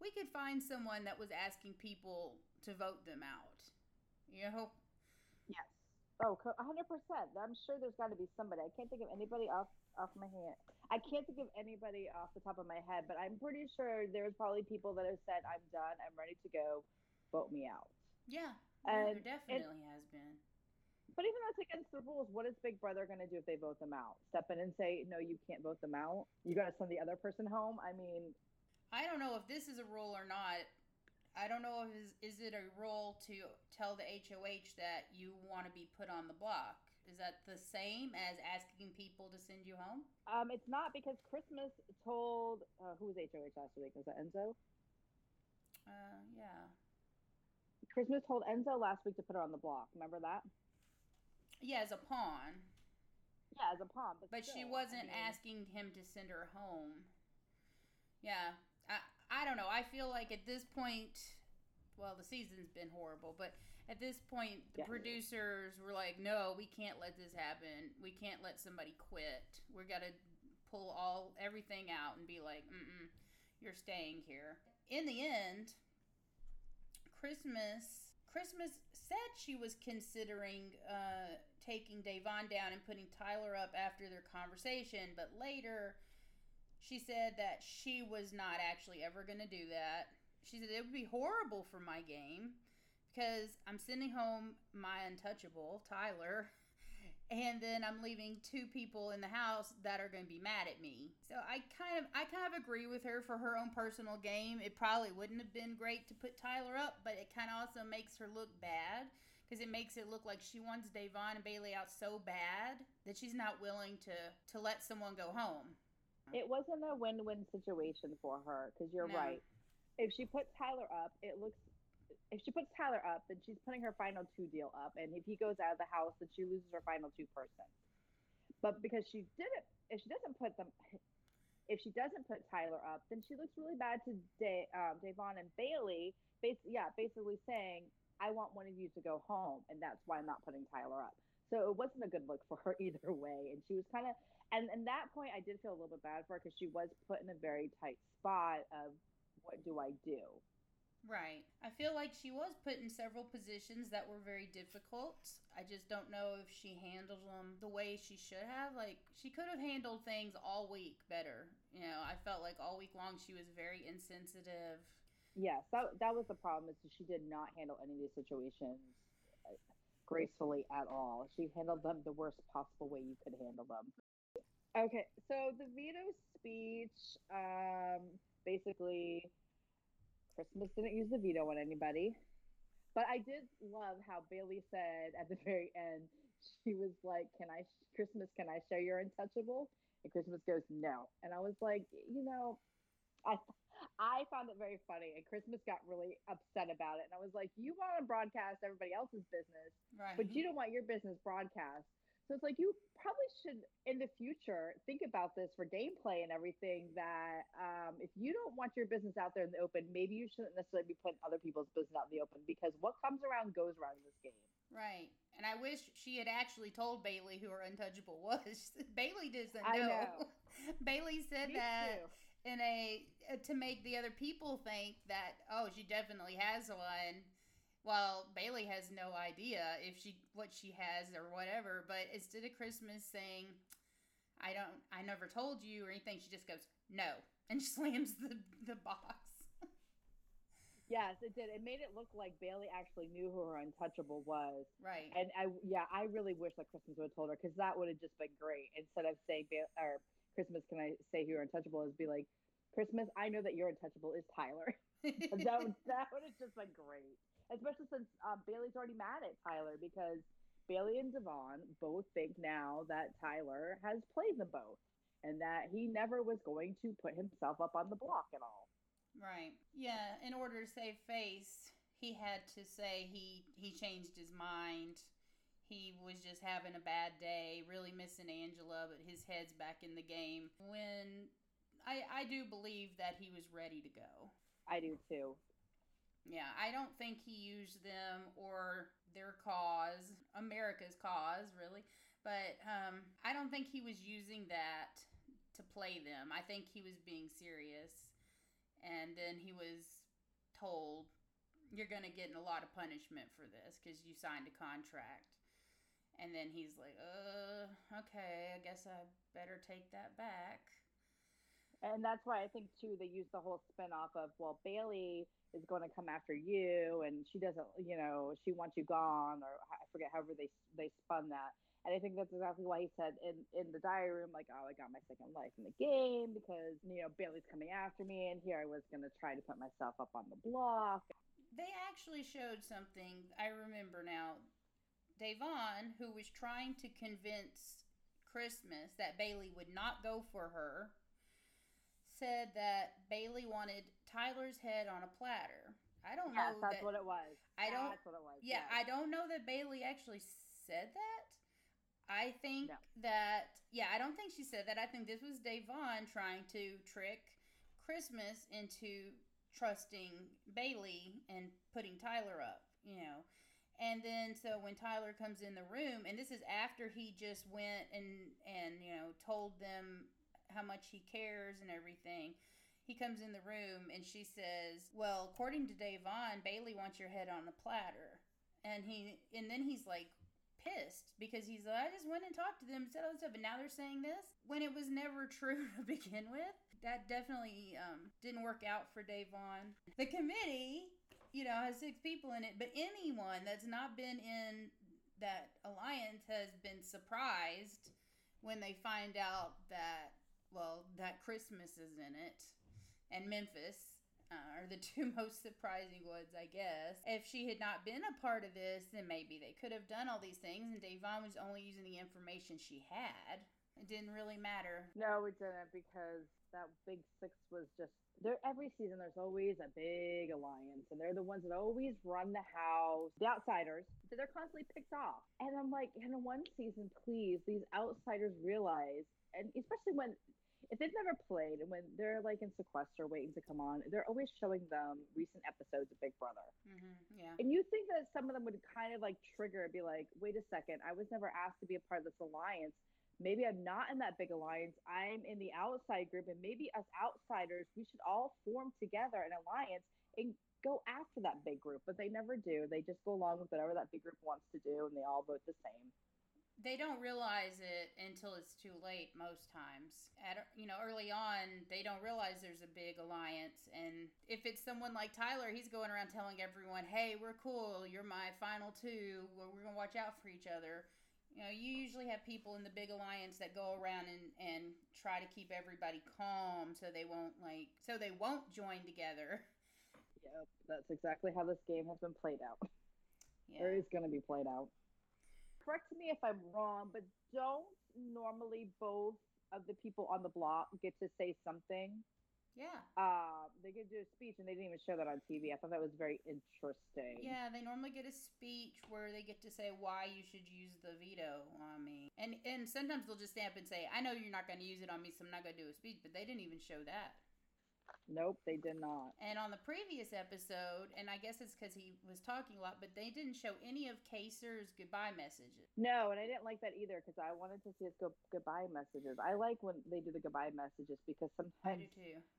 Speaker 1: we could find someone that was asking people to vote them out. You know
Speaker 2: yes. Oh, 100%. I'm sure there's got to be somebody. I can't think of anybody off off my hand. I can't think of anybody off the top of my head, but I'm pretty sure there's probably people that have said, "I'm done. I'm ready to go. Vote me out."
Speaker 1: Yeah, and, there definitely and, has been.
Speaker 2: But even though it's against the rules, what is Big Brother going to do if they vote them out? Step in and say, "No, you can't vote them out. You got to send the other person home." I mean,
Speaker 1: I don't know if this is a rule or not. I don't know if is, is it a rule to tell the HOH that you want to be put on the block. Is that the same as asking people to send you home?
Speaker 2: Um, it's not because Christmas told uh, who was HOH last week? Was it Enzo?
Speaker 1: Uh, yeah.
Speaker 2: Christmas told Enzo last week to put her on the block. Remember that?
Speaker 1: Yeah, as a pawn.
Speaker 2: Yeah, as a pawn.
Speaker 1: But, but
Speaker 2: still,
Speaker 1: she wasn't
Speaker 2: I mean,
Speaker 1: asking him to send her home. Yeah, I I don't know. I feel like at this point, well, the season's been horrible, but at this point, the yeah. producers were like, "No, we can't let this happen. We can't let somebody quit. We got to pull all everything out and be like, mm you're staying here." In the end, Christmas Christmas said she was considering uh, taking Da'Vonne down and putting Tyler up after their conversation, but later she said that she was not actually ever going to do that. She said it would be horrible for my game because I'm sending home my untouchable, Tyler, and then I'm leaving two people in the house that are going to be mad at me. So I kind of I kind of agree with her for her own personal game. It probably wouldn't have been great to put Tyler up, but it kind of also makes her look bad because it makes it look like she wants Da'Vonne and Bayleigh out so bad that she's not willing to to let someone go home.
Speaker 2: It wasn't a win-win situation for her because you're no. right. If she puts Tyler up, it looks. If she puts Tyler up, then she's putting her final two deal up, and if he goes out of the house, then she loses her final two person. But because she didn't, if she doesn't put them, if she doesn't put Tyler up, then she looks really bad to Da- um, Da'Vonne and Bayleigh. Basically, yeah, basically saying, "I want one of you to go home, and that's why I'm not putting Tyler up." So it wasn't a good look for her either way, and she was kind of and and that point I did feel a little bit bad for her because she was put in a very tight spot of what do I do?
Speaker 1: Right. I feel like she was put in several positions that were very difficult. I just don't know if she handled them the way she should have. Like she could have handled things all week better. You know, I felt like all week long she was very insensitive.
Speaker 2: Yes, that that was the problem is she did not handle any of these situations uh, gracefully at all. She handled them the worst possible way you could handle them. Okay, so the veto speech, um, basically, Christmas didn't use the veto on anybody, but I did love how Bayleigh said at the very end, she was like, "Can I, Christmas? Can I share your untouchable?" And Christmas goes, "No," and I was like, you know, I. I found it very funny, and Christmas got really upset about it. And I was like, "You want to broadcast everybody else's business,
Speaker 1: right.
Speaker 2: but you don't want your business broadcast." So it's like you probably should, in the future, think about this for gameplay and everything. That um, if you don't want your business out there in the open, maybe you shouldn't necessarily be putting other people's business out in the open because what comes around goes around in this game.
Speaker 1: Right. And I wish she had actually told Bayleigh who her untouchable was. Bayleigh doesn't
Speaker 2: know.
Speaker 1: know. Bayleigh said Me that too. in a to make the other people think that oh she definitely has one well, Bayleigh has no idea if she what she has or whatever, but instead of Christmas saying, "I don't, I never told you" or anything, she just goes, "No," and slams the the box.
Speaker 2: Yes, it did. It made it look like Bayleigh actually knew who her untouchable was.
Speaker 1: Right.
Speaker 2: And I, yeah, I really wish that Christmas would have told her because that would have just been great. Instead of saying, or Christmas, can I say who your untouchable is? Be like, Christmas, I know that your untouchable is Tyler. that would that would have just been great, especially since uh, Bayleigh's already mad at Tyler because Bayleigh and Da'Vonne both think now that Tyler has played them both and that he never was going to put himself up on the block at all.
Speaker 1: Right. Yeah. In order to save face, he had to say he he changed his mind. He was just having a bad day, really missing Angela, but his head's back in the game. When I I do believe that he was ready to go.
Speaker 2: I do too.
Speaker 1: Yeah, I don't think he used them or their cause, America's cause, really. But um, I don't think he was using that to play them. I think he was being serious and then he was told you're going to get in a lot of punishment for this because you signed a contract and then he's like uh okay i guess i better take that back
Speaker 2: and that's why i think too they use the whole spin off of well Bayleigh is going to come after you and she doesn't you know she wants you gone or i forget however they they spun that and I think that's exactly why he said in, in the diary room, like, oh, I got my second life in the game because, you know, Bayleigh's coming after me. And here I was going to try to put myself up on the block.
Speaker 1: They actually showed something. I remember now. Da'Vonne, who was trying to convince Christmas that Bayleigh would not go for her, said that Bayleigh wanted Tyler's head on a platter. I don't
Speaker 2: yes,
Speaker 1: know.
Speaker 2: That's
Speaker 1: that,
Speaker 2: what it was.
Speaker 1: I don't.
Speaker 2: That's what it was.
Speaker 1: Yeah,
Speaker 2: yes.
Speaker 1: I don't know that Bayleigh actually said that. I think no. that yeah, I don't think she said that. I think this was Da'Vonne trying to trick Christmas into trusting Bayleigh and putting Tyler up, you know. And then so when Tyler comes in the room and this is after he just went and and you know told them how much he cares and everything. He comes in the room and she says, "Well, according to Da'Vonne, Bayleigh wants your head on a platter." And he and then he's like, pissed because he's like, I just went and talked to them and said all this stuff, and now they're saying this when it was never true to begin with. That definitely um, didn't work out for Da'Vonne. The committee, you know, has six people in it, but anyone that's not been in that alliance has been surprised when they find out that, well, that Christmas is in it and Memphis uh, are the two most surprising ones, I guess. If she had not been a part of this, then maybe they could have done all these things, and Da'Vonne was only using the information she had. It didn't really matter.
Speaker 2: No, it didn't because that big six was just there. Every season, there's always a big alliance, and they're the ones that always run the house, the outsiders they're constantly picked off, and I'm like, in one season, please, these outsiders realize, and especially when if they've never played and when they're like in sequester waiting to come on, they're always showing them recent episodes of Big Brother.
Speaker 1: Mm-hmm, yeah.
Speaker 2: And you think that some of them would kind of like trigger, and be like, wait a second, I was never asked to be a part of this alliance. Maybe I'm not in that big alliance. I'm in the outside group, and maybe as outsiders, we should all form together an alliance and go after that big group. But they never do. They just go along with whatever that big group wants to do, and they all vote the same
Speaker 1: they don't realize it until it's too late most times. At you know early on they don't realize there's a big alliance. And if it's someone like tyler he's going around telling everyone hey we're cool. You're my final two. We're going to watch out for each other. You know you usually have people in the big alliance that go around and and try to keep everybody calm so they won't like so they won't join together.
Speaker 2: Yep that's exactly how this game has been played out. Yeah. or is going to be played out correct me if I'm wrong, but don't normally both of the people on the block get to say something?
Speaker 1: Yeah.
Speaker 2: Uh, they get to do a speech, and they didn't even show that on TV. I thought that was very interesting.
Speaker 1: Yeah, they normally get a speech where they get to say why you should use the veto on me, and and sometimes they'll just stand up and say, "I know you're not going to use it on me, so I'm not going to do a speech." But they didn't even show that.
Speaker 2: Nope, they did not.
Speaker 1: And on the previous episode, and I guess it's because he was talking a lot, but they didn't show any of Kaysar's goodbye messages.
Speaker 2: No, and I didn't like that either because I wanted to see his go- goodbye messages. I like when they do the goodbye messages because sometimes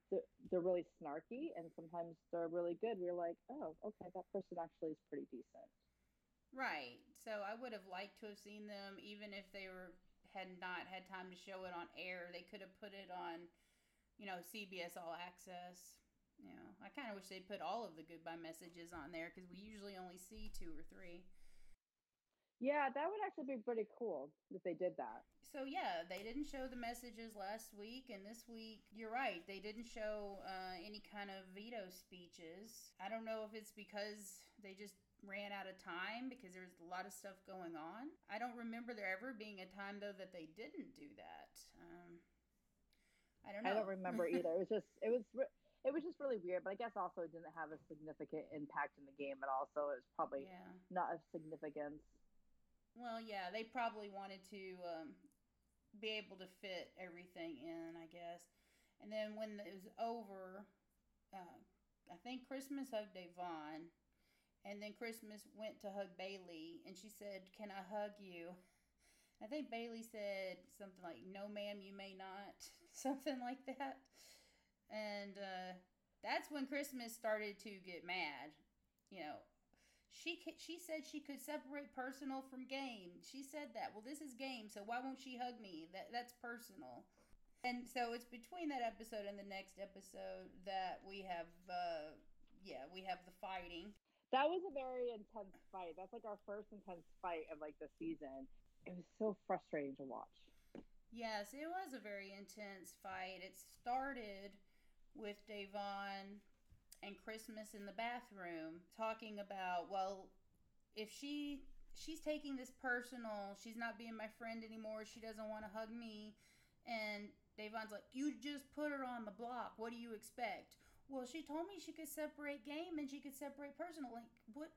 Speaker 2: they're, they're, really snarky and sometimes they're really good. We're like, oh, okay, that person actually is pretty decent.
Speaker 1: Right. So I would have liked to have seen them, even if they were had not had time to show it on air. They could have put it on you know, CBS All Access You know, I kind of wish they'd put all of the goodbye messages on there because we usually only see two or three.
Speaker 2: Yeah, that would actually be pretty cool if they did that.
Speaker 1: So yeah, they didn't show the messages last week, and this week, you're right, they didn't show uh, any kind of veto speeches. I don't know if it's because they just ran out of time because there was a lot of stuff going on. I don't remember there ever being a time though that they didn't do that. Um, I don't know.
Speaker 2: I don't remember either. It was just it was it was just really weird, but I guess also it didn't have a significant impact in the game at all, so it was probably yeah. not of significance.
Speaker 1: Well, yeah, they probably wanted to um, be able to fit everything in, I guess. And then when it was over, uh, I think Christmas hugged Da'Vonne, and then Christmas went to hug Bayleigh, and she said, "Can I hug you?" I think Bayleigh said something like, "No, ma'am, you may not," something like that. And uh, that's when Christmas started to get mad. You know, she she said she could separate personal from game. She said that. Well, this is game, so why won't she hug me? That that's personal. And so it's between that episode and the next episode that we have uh yeah, we have the fighting.
Speaker 2: That was a very intense fight. That's like our first intense fight of like the season. It was so frustrating to watch.
Speaker 1: Yes, it was a very intense fight. It started with Da'Vonne and Christmas in the bathroom talking about, well, if she she's taking this personal, she's not being my friend anymore, she doesn't want to hug me. And Da'Vonne's like, You just put her on the block. What do you expect? Well, she told me she could separate game and she could separate personal. Like, what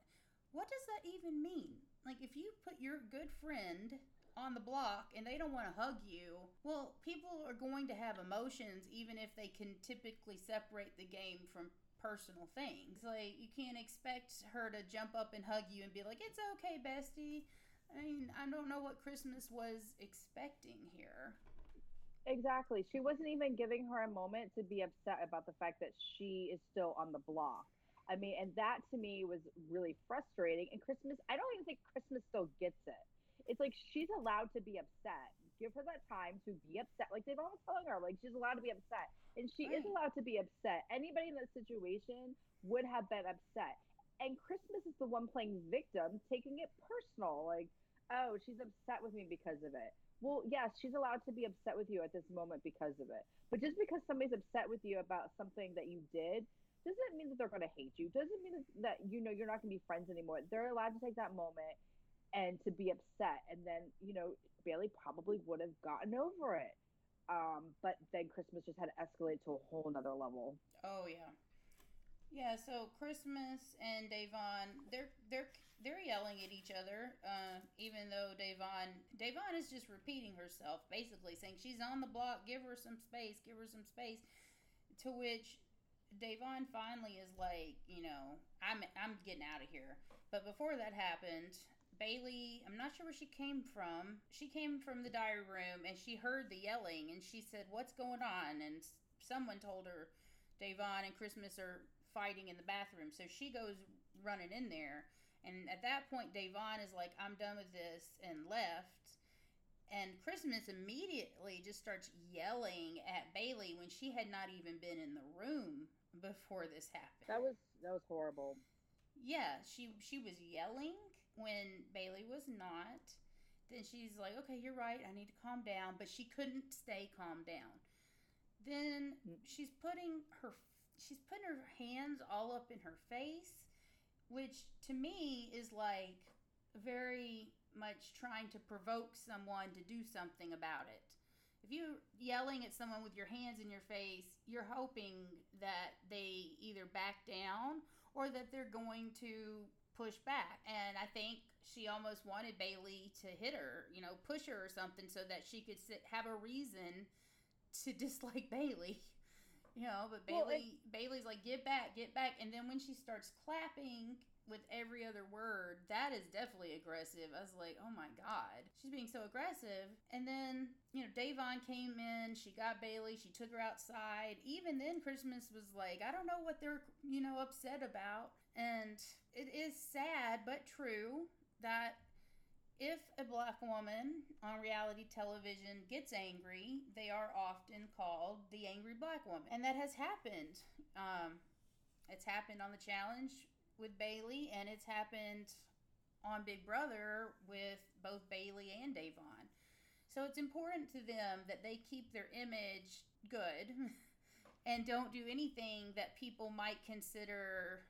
Speaker 1: what does that even mean? Like if you put your good friend on the block and they don't want to hug you, well, people are going to have emotions even if they can typically separate the game from personal things. Like you can't expect her to jump up and hug you and be like, "It's okay, bestie." I mean, I don't know what Christmas was expecting here.
Speaker 2: Exactly. She wasn't even giving her a moment to be upset about the fact that she is still on the block. I mean, and that to me was really frustrating. And Christmas, I don't even think Christmas still gets it. It's like she's allowed to be upset give her that time to be upset. Like they've always telling her, like she's allowed to be upset, and she right. is allowed to be upset. Anybody in that situation would have been upset. And Christmas is the one playing victim, taking it personal. Like, oh, she's upset with me because of it. Well, yes, she's allowed to be upset with you at this moment because of it. But just because somebody's upset with you about something that you did doesn't mean that they're going to hate you. Doesn't mean that you know you're not going to be friends anymore. They're allowed to take that moment and to be upset and then you know bayleigh probably would have gotten over it um, but then christmas just had to escalate to a whole nother level
Speaker 1: oh yeah yeah so christmas and Da'Vonne they're they're they're yelling at each other uh, even though Da'Vonne Da'Vonne is just repeating herself basically saying she's on the block give her some space give her some space to which Da'Vonne finally is like, you know, I'm I'm getting out of here. But before that happened, Bayleigh, I'm not sure where she came from. She came from the diary room and she heard the yelling and she said, What's going on? And someone told her Da'Vonne and Christmas are fighting in the bathroom. So she goes running in there. And at that point, Da'Vonne is like, I'm done with this and left. And Christmas immediately just starts yelling at Bayleigh when she had not even been in the room before this happened.
Speaker 2: That was that was horrible.
Speaker 1: Yeah, she she was yelling when Bayleigh was not. Then she's like, okay, you're right. I need to calm down. But she couldn't stay calm down. Then mm. she's putting her she's putting her hands all up in her face, which to me is like very much trying to provoke someone to do something about it. If you're yelling at someone with your hands in your face, you're hoping that they either back down or that they're going to push back. And I think she almost wanted Bayleigh to hit her, you know, push her or something so that she could sit, have a reason to dislike Bayleigh. You know, but Bayleigh well, it, Bayleigh's like, get back, get back. And then when she starts clapping with every other word, that is definitely aggressive. I was like, oh my God. She's being so aggressive. And then, you know, Da'Vonne came in, she got Bayleigh, she took her outside. Even then, Christmas was like, I don't know what they're, you know, upset about. And it is sad but true that if a black woman on reality television gets angry, they are often called the angry black woman. And that has happened. Um, It's happened on the challenge with Bayleigh, and it's happened on Big Brother with both Bayleigh and Da'Vonne. So it's important to them that they keep their image good and don't do anything that people might consider.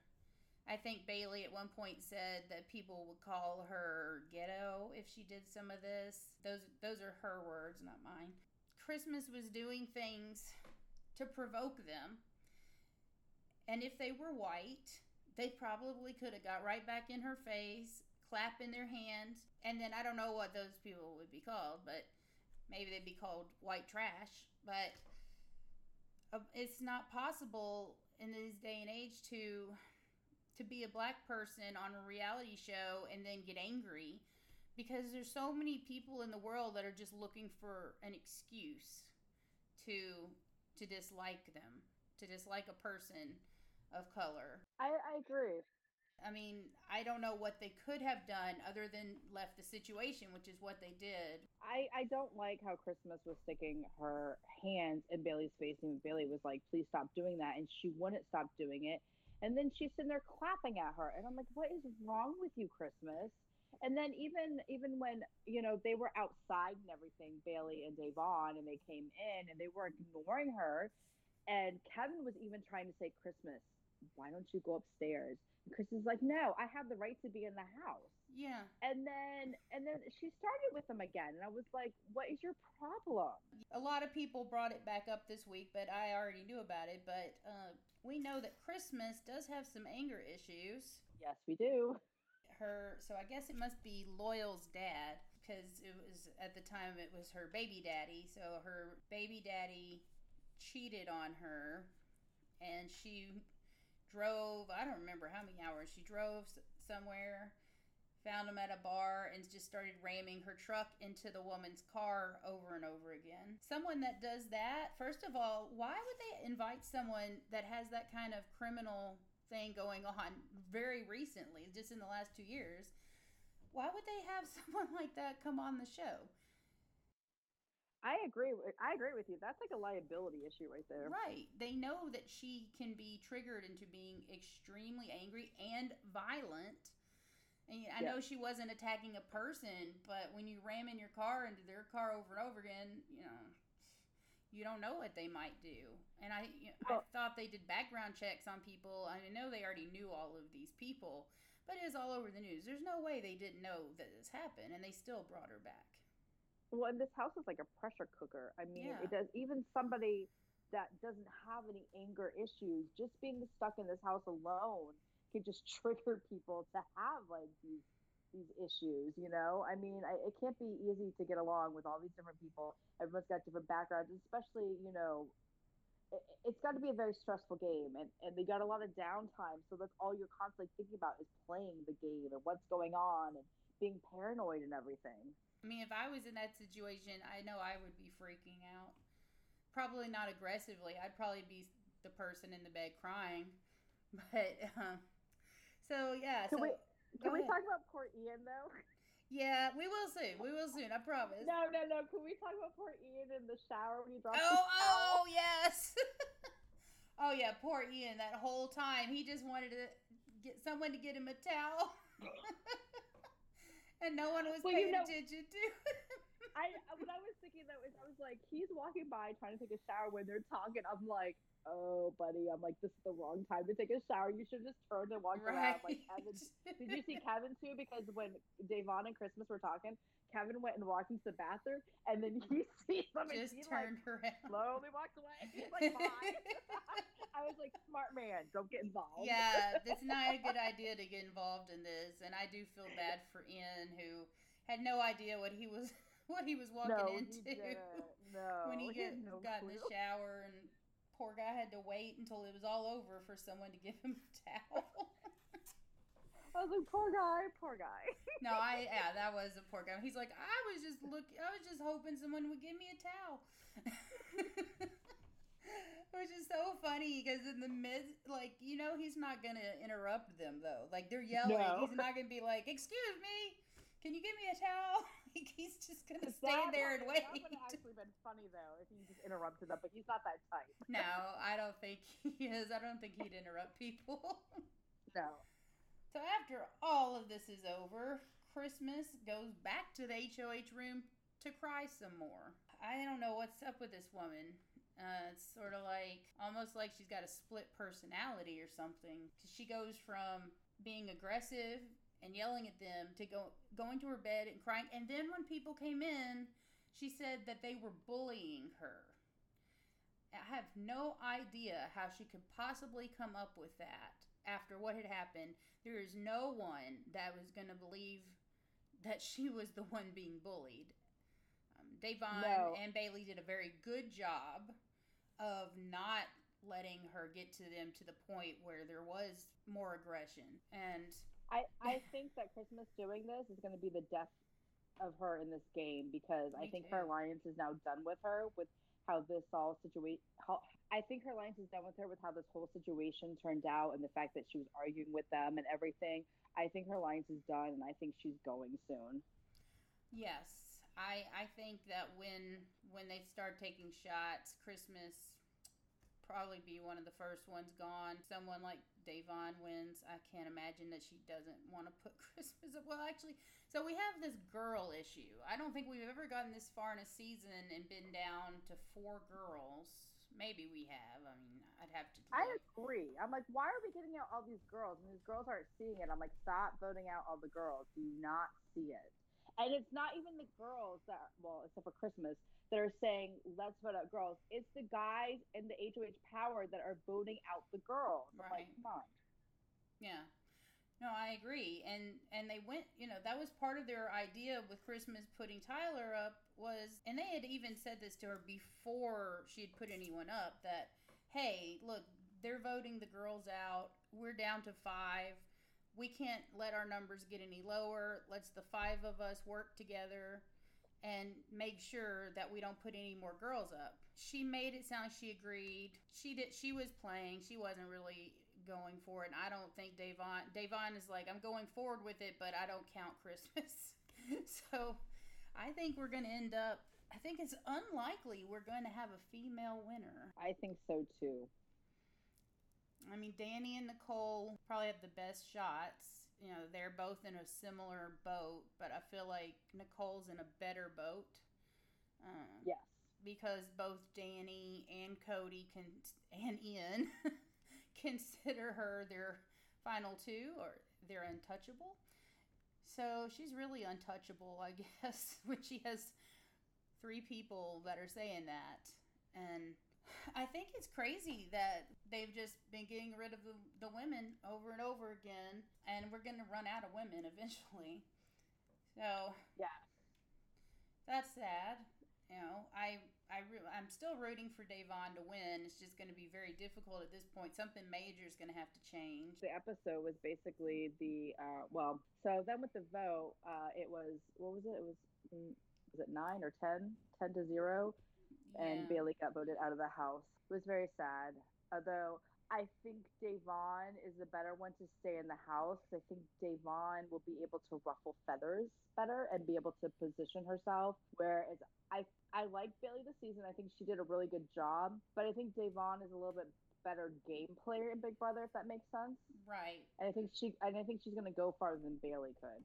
Speaker 1: I think Bayleigh at one point said that people would call her ghetto if she did some of this. Those those are her words, not mine. Christmas was doing things to provoke them. And if they were white, they probably could have got right back in her face, clap in their hands, and then I don't know what those people would be called, but maybe they'd be called white trash. But uh, it's not possible in this day and age to to be a black person on a reality show and then get angry because there's so many people in the world that are just looking for an excuse to to dislike them, to dislike a person of color.
Speaker 2: I, I agree.
Speaker 1: I mean, I don't know what they could have done other than left the situation, which is what they did.
Speaker 2: I, I don't like how Christmas was sticking her hands in Bayleigh's face, and Bayleigh was like, please stop doing that. And she wouldn't stop doing it. And then she's sitting there clapping at her. And I'm like, what is wrong with you, Christmas? And then even even when you know they were outside and everything, Bayleigh and Da'Vonne, and they came in and they were ignoring her, and Kevin was even trying to say, Christmas, why don't you go upstairs? And Chris is like, no, I have the right to be in the house.
Speaker 1: Yeah.
Speaker 2: And then and then she started with him again, and I was like, what is your problem?
Speaker 1: A lot of people brought it back up this week, but I already knew about it. But uh, we know that Christmas does have some anger issues.
Speaker 2: Yes, we do.
Speaker 1: Her, so I guess it must be Loyal's dad because it was at the time it was her baby daddy. So her baby daddy cheated on her, and she drove i don't remember how many hours she drove somewhere found him at a bar and just started ramming her truck into the woman's car over and over again. Someone that does that first of all why would they invite someone that has that kind of criminal thing going on very recently just in the last two years? Why would they have someone like that come on the show
Speaker 2: I agree. I agree with you. That's like a liability issue right there.
Speaker 1: Right. They know that she can be triggered into being extremely angry and violent. And I know she wasn't attacking a person, but when you ram in your car into their car over and over again, you know, you don't know what they might do. And I, you know, well, I thought they did background checks on people. I know they already knew all of these people, but it was all over the news. There's no way they didn't know that this happened, and they still brought her back.
Speaker 2: Well, and this house is like a pressure cooker. I mean, yeah. it does even somebody that doesn't have any anger issues, just being stuck in this house alone can just trigger people to have like these these issues. You know, I mean, I, it can't be easy to get along with all these different people. Everyone's got different backgrounds, especially you know. It, it's got to be a very stressful game, and, and they got a lot of downtime. So that's all you're constantly thinking about is playing the game and what's going on and being paranoid and everything.
Speaker 1: I mean, if I was in that situation, I know I would be freaking out. Probably not aggressively. I'd probably be the person in the bed crying. But um, so yeah.
Speaker 2: Can
Speaker 1: so,
Speaker 2: we can we talk about poor Ian though?
Speaker 1: Yeah, we will soon. We will soon. I promise.
Speaker 2: No, no, no. Can we talk about poor Ian in the shower when he dropped?
Speaker 1: Oh, oh, yes. oh yeah, poor Ian. That whole time he just wanted to get someone to get him a towel. and no one was well, paying you know, attention to.
Speaker 2: I what I was thinking though is I was like, he's walking by trying to take a shower when they're talking. I'm like, oh, buddy, I'm like, this is the wrong time to take a shower. You should just turn and walk right. around. Like Kevin, did you see Kevin too? Because when Da'Vonne and Christmas were talking, Kevin went and walked into the bathroom, and then he sees them
Speaker 1: just
Speaker 2: and he
Speaker 1: turned
Speaker 2: like,
Speaker 1: around,
Speaker 2: slowly walked away. He's like. I was like, smart man, don't get involved.
Speaker 1: Yeah, that's not a good idea to get involved in this, and I do feel bad for Ian who had no idea what he was what he was walking
Speaker 2: no,
Speaker 1: into.
Speaker 2: He no,
Speaker 1: when he,
Speaker 2: he
Speaker 1: get,
Speaker 2: no
Speaker 1: got clue. in the shower, and poor guy had to wait until it was all over for someone to give him a towel.
Speaker 2: I was like, poor guy, poor guy.
Speaker 1: no, I yeah, that was a poor guy. He's like, I was just look, I was just hoping someone would give me a towel. Which is so funny because in the mid, like you know, he's not gonna interrupt them though. Like they're yelling, no. he's not gonna be like, "Excuse me, can you give me a towel?" Like he's just just gonna stand there and wait.
Speaker 2: That would have actually been funny though if he just interrupted them, but he's not that type.
Speaker 1: no, I don't think he is. I don't think he'd interrupt people.
Speaker 2: no.
Speaker 1: So after all of this is over, Christmas goes back to the HOH room to cry some more. I don't know what's up with this woman. Uh, it's sort of like almost like she's got a split personality or something. She goes from being aggressive and yelling at them to go going to her bed and crying. And then when people came in, she said that they were bullying her. I have no idea how she could possibly come up with that after what had happened. There is no one that was going to believe that she was the one being bullied. Um, Da'Vonne no. and Bayleigh did a very good job of not letting her get to them to the point where there was more aggression. And
Speaker 2: I, I think that Christmas doing this is going to be the death of her in this game because I think too. her alliance is now done with her with how this all situation. I think her alliance is done with her with how this whole situation turned out and the fact that she was arguing with them and everything. I think her alliance is done, and I think she's going soon.
Speaker 1: Yes, I I think that when when they start taking shots, Christmas probably be one of the first ones gone. Someone like Da'Vonne wins. I can't imagine that she doesn't want to put Christmas. Up. Well, actually, so we have this girl issue. I don't think we've ever gotten this far in a season and been down to four girls. Maybe we have. I mean, I'd have to.
Speaker 2: I agree. I'm like, why are we getting out all these girls? And these girls aren't seeing it. I'm like, stop voting out all the girls. Do not see it. And it's not even the girls that, well, except for Christmas, that are saying let's vote out girls. It's the guys in the HOH power that are voting out the girls. Right. Like, come on.
Speaker 1: Yeah. No, I agree. And and they went, you know, that was part of their idea with Christmas putting Tyler up was and they had even said this to her before she had put anyone up that hey, look, they're voting the girls out. We're down to 5. We can't let our numbers get any lower. Let's the 5 of us work together and make sure that we don't put any more girls up. She made it sound like she agreed. She did she was playing. She wasn't really going for it. And I don't think Da'Vonne Da'Vonne is like, I'm going forward with it, but I don't count Christmas. so I think we're gonna end up I think it's unlikely we're going to have a female winner.
Speaker 2: I think so too.
Speaker 1: I mean, Dani and Nicole probably have the best shots you know they're both in a similar boat, but I feel like Nicole's in a better boat.
Speaker 2: Uh, yes,
Speaker 1: because both Dani and Cody can and Ian consider her their final two, or they're untouchable. So she's really untouchable, I guess, when she has three people that are saying that, and I think it's crazy that they've just been getting rid of the, the women over and over again, and we're going to run out of women eventually. So
Speaker 2: yeah,
Speaker 1: that's sad. You know, I I re- I'm still rooting for Da'Vonne to win. It's just going to be very difficult at this point. Something major is going to have to change.
Speaker 2: The episode was basically the uh, well. So then with the vote, uh, it was what was it? It was mm, was it nine or ten? Ten to zero and Bayleigh got voted out of the house. It was very sad. Although I think Da'Vonne is the better one to stay in the house. I think Da'Vonne will be able to ruffle feathers better and be able to position herself. Whereas I I like Bayleigh this season. I think she did a really good job. But I think Da'Vonne is a little bit better game player in Big Brother, if that makes sense.
Speaker 1: Right.
Speaker 2: And I think she and I think she's gonna go farther than Bayleigh could.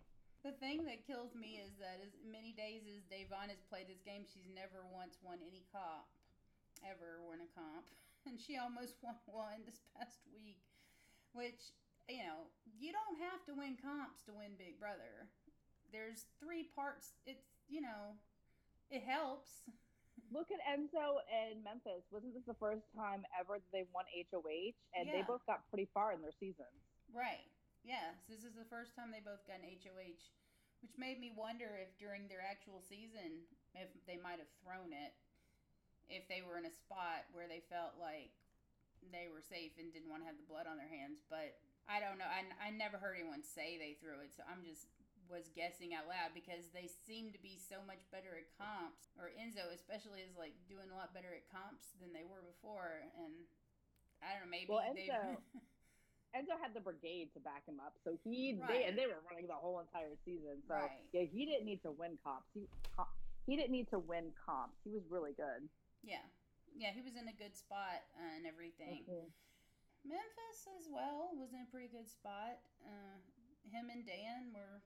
Speaker 1: The thing that kills me is that as many days as Da'Vonne has played this game, she's never once won any comp. Ever won a comp. And she almost won one this past week. Which, you know, you don't have to win comps to win Big Brother. There's three parts. It's, you know, it helps.
Speaker 2: Look at Enzo and Memphis. Wasn't this the first time ever that they won HOH? And yeah. they both got pretty far in their seasons.
Speaker 1: Right. Yes, this is the first time they both got an HOH, which made me wonder if during their actual season, if they might have thrown it, if they were in a spot where they felt like they were safe and didn't want to have the blood on their hands. But I don't know. I, I never heard anyone say they threw it, so I'm just was guessing out loud because they seem to be so much better at comps, or Enzo especially is like doing a lot better at comps than they were before, and I don't know maybe
Speaker 2: well, Enzo. Enzo had the brigade to back him up, so he right. they and they were running the whole entire season. So right. yeah, he didn't need to win comps. He he didn't need to win comps. He was really good.
Speaker 1: Yeah, yeah, he was in a good spot uh, and everything. Mm-hmm. Memphis as well was in a pretty good spot. Uh, him and Dan were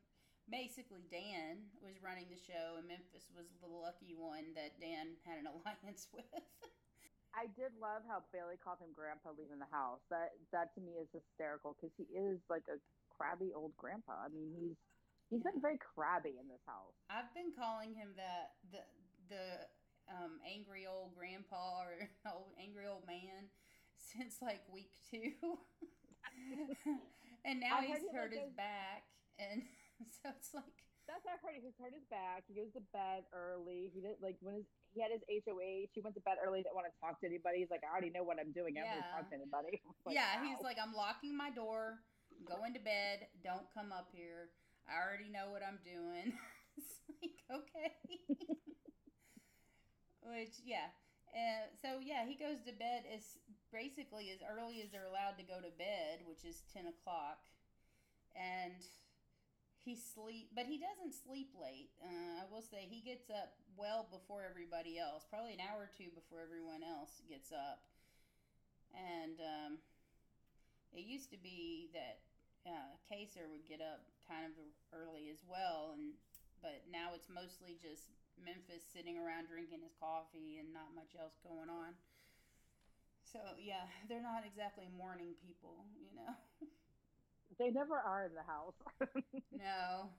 Speaker 1: basically Dan was running the show, and Memphis was the lucky one that Dan had an alliance with.
Speaker 2: I did love how Bayleigh called him Grandpa leaving the house. That that to me is hysterical because he is like a crabby old grandpa. I mean, he's he's been very crabby in this house.
Speaker 1: I've been calling him that the the um, angry old grandpa or old, angry old man since like week two, and now he's hurt his back, and so it's like
Speaker 2: that's what I heard. He's hurt his back. He goes to bed early. He did like when his he had his HOH. He went to bed early. Didn't want to talk to anybody. He's like, I already know what I'm doing. I don't yeah. talk to anybody.
Speaker 1: Like, yeah, wow. he's like, I'm locking my door. Going to bed. Don't come up here. I already know what I'm doing. it's like okay. Which yeah. Uh, so yeah, he goes to bed as basically as early as they're allowed to go to bed, which is ten o'clock, and he sleep but he doesn't sleep late. Uh, i will say he gets up well before everybody else probably an hour or two before everyone else gets up. And um, it used to be that uh, Kaysar would get up kind of early as well and but now it's mostly just memphis sitting around drinking his coffee and not much else going on. So yeah they're not exactly morning people you know
Speaker 2: They never are in the house.
Speaker 1: no.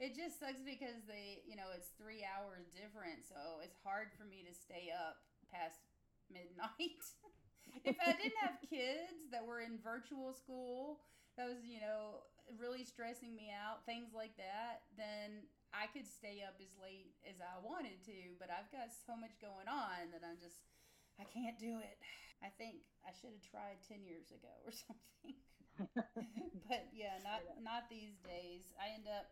Speaker 1: It just sucks because they, you know, it's three hours different, so it's hard for me to stay up past midnight. if I didn't have kids that were in virtual school, that was, you know, really stressing me out, things like that, then I could stay up as late as I wanted to. But I've got so much going on that I'm just, I can't do it. I think I should have tried 10 years ago or something. but yeah, not not these days. I end up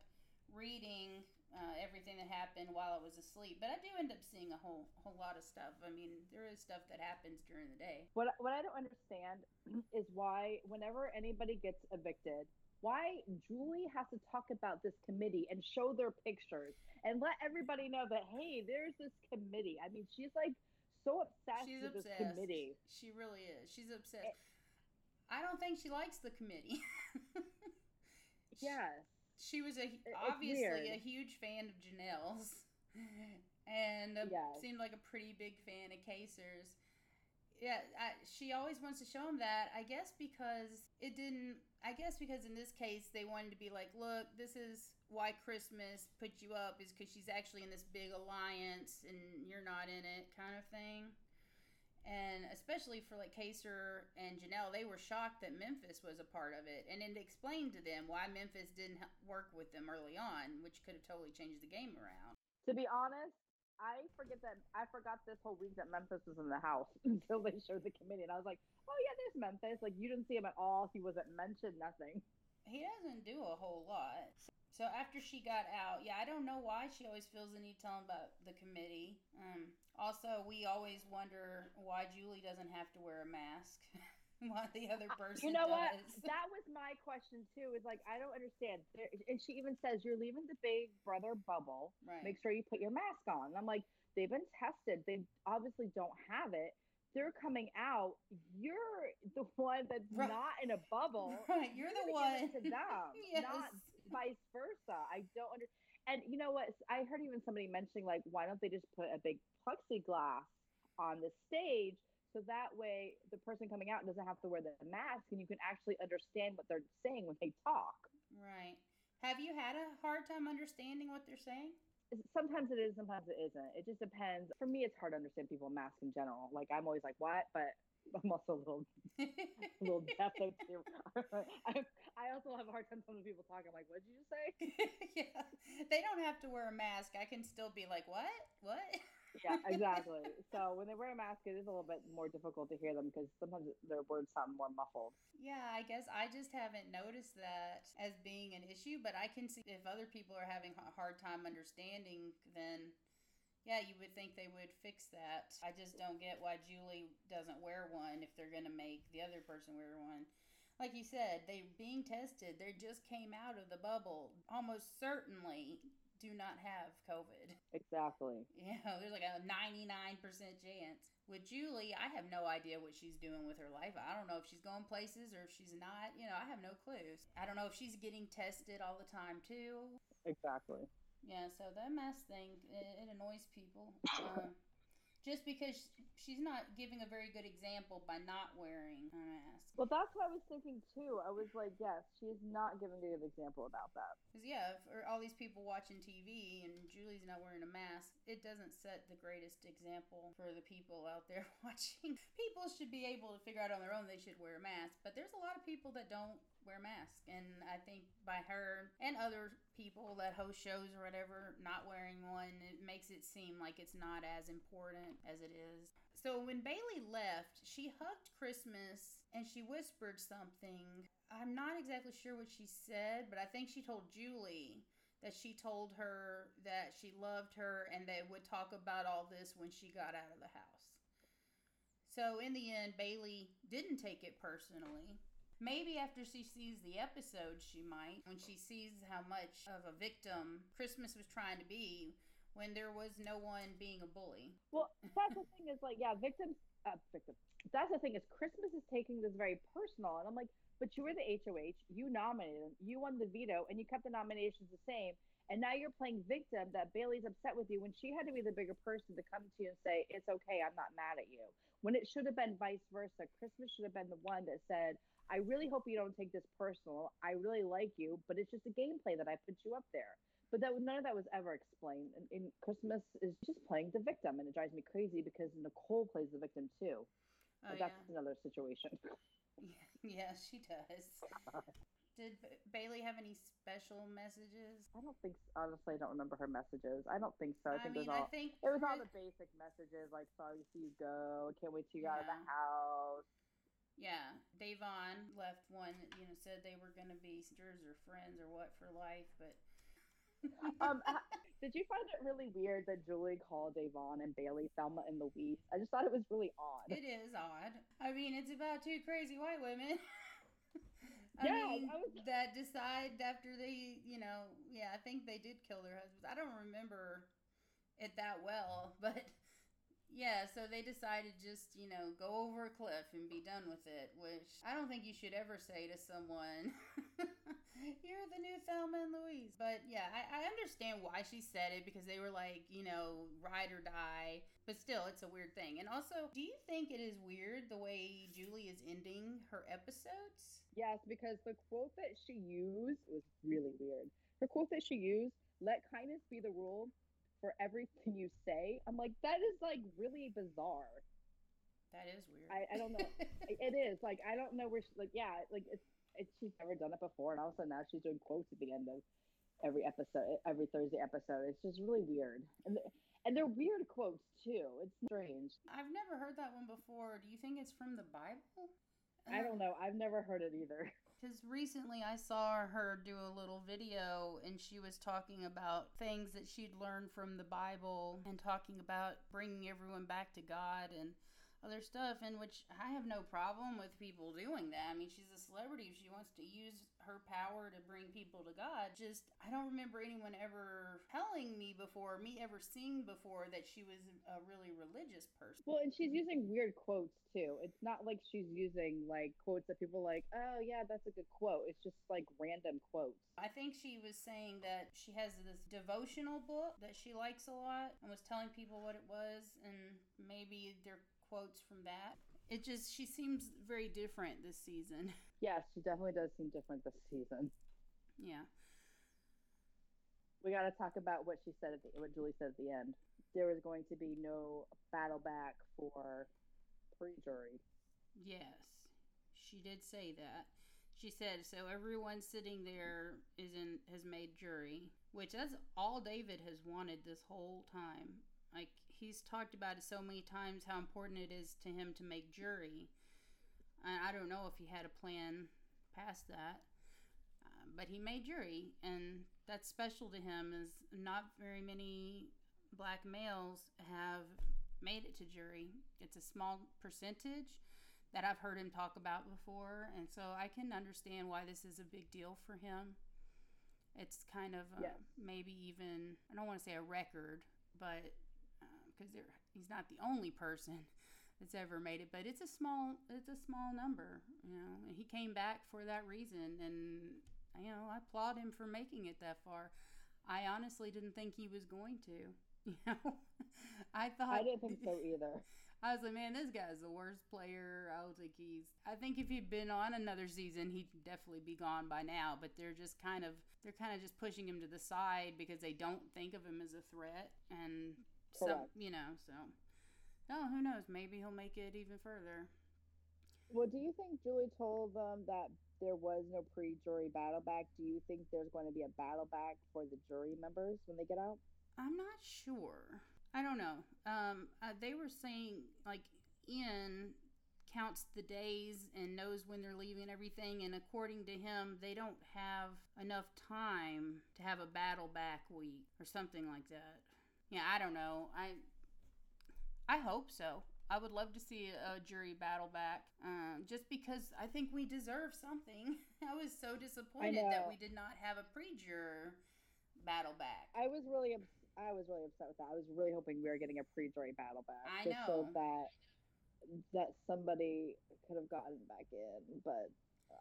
Speaker 1: reading uh, everything that happened while I was asleep, but I do end up seeing a whole whole lot of stuff. I mean, there is stuff that happens during the day.
Speaker 2: What what I don't understand is why whenever anybody gets evicted, why Julie has to talk about this committee and show their pictures and let everybody know that hey, there's this committee. I mean, she's like so obsessed she's with obsessed. this committee.
Speaker 1: She really is. She's obsessed. It, I don't think she likes the committee.
Speaker 2: yeah.
Speaker 1: She was a obviously a huge fan of Janelle's and yes. seemed like a pretty big fan of Kaysar's. Yeah, I, she always wants to show him that. I guess because it didn't. I guess because in this case they wanted to be like, look, this is why Christmas put you up is because she's actually in this big alliance and you're not in it, kind of thing and especially for like Kaysar and Janelle, they were shocked that Memphis was a part of it, and it explained to them why Memphis didn't work with them early on, which could have totally changed the game around.
Speaker 2: To be honest, I forget that I forgot this whole week that Memphis was in the house until they showed the committee, and I was like, "Oh yeah, there's Memphis." Like you didn't see him at all. He wasn't mentioned. Nothing.
Speaker 1: He doesn't do a whole lot. So after she got out, yeah, I don't know why she always feels the need to tell him about the committee. Um, also, we always wonder why Julie doesn't have to wear a mask. why the other person
Speaker 2: You know
Speaker 1: does.
Speaker 2: what? That was my question too. Is like I don't understand. There, and she even says you're leaving the Big Brother bubble. Right. Make sure you put your mask on. And I'm like, they've been tested. They obviously don't have it they're coming out, you're the one that's right. not in a bubble.
Speaker 1: Right, you're, you're the one
Speaker 2: to them, yes. not vice versa. I don't understand. And you know what? I heard even somebody mentioning like, why don't they just put a big plexiglass on the stage so that way the person coming out doesn't have to wear the mask and you can actually understand what they're saying when they talk.
Speaker 1: Right. Have you had a hard time understanding what they're saying?
Speaker 2: Sometimes it is, sometimes it isn't. It just depends. For me, it's hard to understand people mask in general. Like I'm always like, what? But I'm also a little, a little deaf. I, I also have a hard time telling people talk. I'm like, what did you just say?
Speaker 1: yeah, they don't have to wear a mask. I can still be like, what? What?
Speaker 2: yeah, exactly. So when they wear a mask, it is a little bit more difficult to hear them because sometimes their words sound more muffled.
Speaker 1: Yeah, I guess I just haven't noticed that as being an issue, but I can see if other people are having a hard time understanding, then yeah, you would think they would fix that. I just don't get why Julie doesn't wear one if they're going to make the other person wear one. like you said, they're being tested. They just came out of the bubble. Almost certainly do not have COVID.
Speaker 2: Exactly.
Speaker 1: You know, there's like a 99% chance. With Julie, I have no idea what she's doing with her life. I don't know if she's going places or if she's not. You know, I have no clues. I don't know if she's getting tested all the time too.
Speaker 2: Exactly.
Speaker 1: Yeah, so that mask thing, it, it annoys people. Um, just because she's not giving a very good example by not wearing a mask.
Speaker 2: Well, that's what I was thinking too. I was like, yes, she's not giving a good example about that.
Speaker 1: Because yeah, for all these people watching TV and Julie's not wearing a mask, it doesn't set the greatest example for the people out there watching. People should be able to figure out on their own they should wear a mask, but there's a lot of people that don't wear masks. And I think by her and other people that host shows or whatever not wearing one, it makes it seem like it's not as important as it is. So when Bayleigh left, she hugged Christmas and she whispered something. I'm not exactly sure what she said, but I think she told Julie that she told her that she loved her and they would talk about all this when she got out of the house. So in the end, Bayleigh didn't take it personally. Maybe after she sees the episode, she might. When she sees how much of a victim Christmas was trying to be when there was no one being a bully.
Speaker 2: Well, that's the thing is like, yeah, victims, uh, victims. That's the thing is Christmas is taking this very personal. And I'm like, but you were the HOH, you nominated him, you won the veto, and you kept the nominations the same. And now you're playing victim that Bayleigh's upset with you when she had to be the bigger person to come to you and say, it's okay, I'm not mad at you. When it should have been vice versa. Christmas should have been the one that said, I really hope you don't take this personal. I really like you, but it's just a gameplay that I put you up there. But that none of that was ever explained. And, and Christmas is just playing the victim, and it drives me crazy because Nicole plays the victim too. Oh, but that's yeah. another situation.
Speaker 1: Yeah, she does. Did B- Bayleigh have any special messages?
Speaker 2: I don't think. Honestly, I don't remember her messages. I don't think so. I, I think mean, it was all. I think it was all the basic messages like "Sorry to see you go. Can't wait to you yeah. out of the house."
Speaker 1: Yeah, Da'Vonne left one, you know, said they were going to be sisters or friends or what for life, but.
Speaker 2: um, did you find it really weird that Julie called Da'Vonne and Bayleigh Thelma and Louise? I just thought it was really odd.
Speaker 1: It is odd. I mean, it's about two crazy white women. I
Speaker 2: yeah,
Speaker 1: mean,
Speaker 2: I was...
Speaker 1: that decide after they, you know, yeah, I think they did kill their husbands. I don't remember it that well, but yeah, so they decided just, you know, go over a cliff and be done with it, which I don't think you should ever say to someone, you're the new Thelma and Louise. But yeah, I, I, understand why she said it because they were like, you know, ride or die. But still, it's a weird thing. And also, do you think it is weird the way Julie is ending her episodes?
Speaker 2: Yes, because the quote that she used was really weird. Her quote that she used, let kindness be the rule for everything you say. I'm like, that is like really bizarre.
Speaker 1: That is weird.
Speaker 2: I, I don't know. it is like I don't know where she, like yeah like it's, it's she's never done it before and all of a sudden now she's doing quotes at the end of every episode every Thursday episode. It's just really weird and and they're weird quotes too. It's strange.
Speaker 1: I've never heard that one before. Do you think it's from the Bible?
Speaker 2: I don't know. I've never heard it either.
Speaker 1: Because recently I saw her do a little video and she was talking about things that she'd learned from the Bible and talking about bringing everyone back to God and other stuff, in which I have no problem with people doing that. I mean, she's a celebrity. She wants to use her power to bring people to God. Just, I don't remember anyone ever telling me before, me ever seeing before, that she was a really religious person.
Speaker 2: Well, and she's using weird quotes too. It's not like she's using like quotes that people like, oh, yeah, that's a good quote. It's just like random quotes.
Speaker 1: I think she was saying that she has this devotional book that she likes a lot and was telling people what it was, and maybe they're quotes from that. It just she seems very different this season.
Speaker 2: Yes, she definitely does seem different this season.
Speaker 1: Yeah.
Speaker 2: We got to talk about what she said at the what Julie said at the end. There was going to be no battle back for pre-jury.
Speaker 1: Yes, she did say that. She said so. Everyone sitting there is in has made jury, which that's all David has wanted this whole time. Like he's talked about it so many times how important it is to him to make jury. And I don't know if he had a plan past that, uh, but he made jury, and that's special to him. Is not very many black males have made it to jury. It's a small percentage. that I've heard him talk about before, and so I can understand why this is a big deal for him. It's kind of uh, maybe even I don't want to say a record, but because he's not the only person that's ever made it, but it's a small it's a small number, you know. And he came back for that reason, and you know I applaud him for making it that far. I honestly didn't think he was going to. You know, I thought
Speaker 2: I didn't think so either.
Speaker 1: I was like, man, this guy's the worst player. I don't think he's. I think if he'd been on another season, he'd definitely be gone by now. But they're just kind of they're kind of just pushing him to the side because they don't think of him as a threat, and so
Speaker 2: Correct.
Speaker 1: you know, so Oh, who knows? Maybe he'll make it even further.
Speaker 2: Well, do you think Julie told them that there was no pre-jury battle back? Do you think there's going to be a battle back for the jury members when they get out?
Speaker 1: I'm not sure. I don't know. Um, uh, they were saying like Ian counts the days and knows when they're leaving and everything, and according to him, they don't have enough time to have a battle back week or something like that. Yeah, I don't know. I I hope so. I would love to see a jury battle back, um, just because I think we deserve something. I was so disappointed that we did not have a pre-juror battle back.
Speaker 2: I was really, ups- I was really upset with that. I was really hoping we were getting a pre-jury battle back,
Speaker 1: I
Speaker 2: just so
Speaker 1: know.
Speaker 2: that that somebody could have gotten back in. But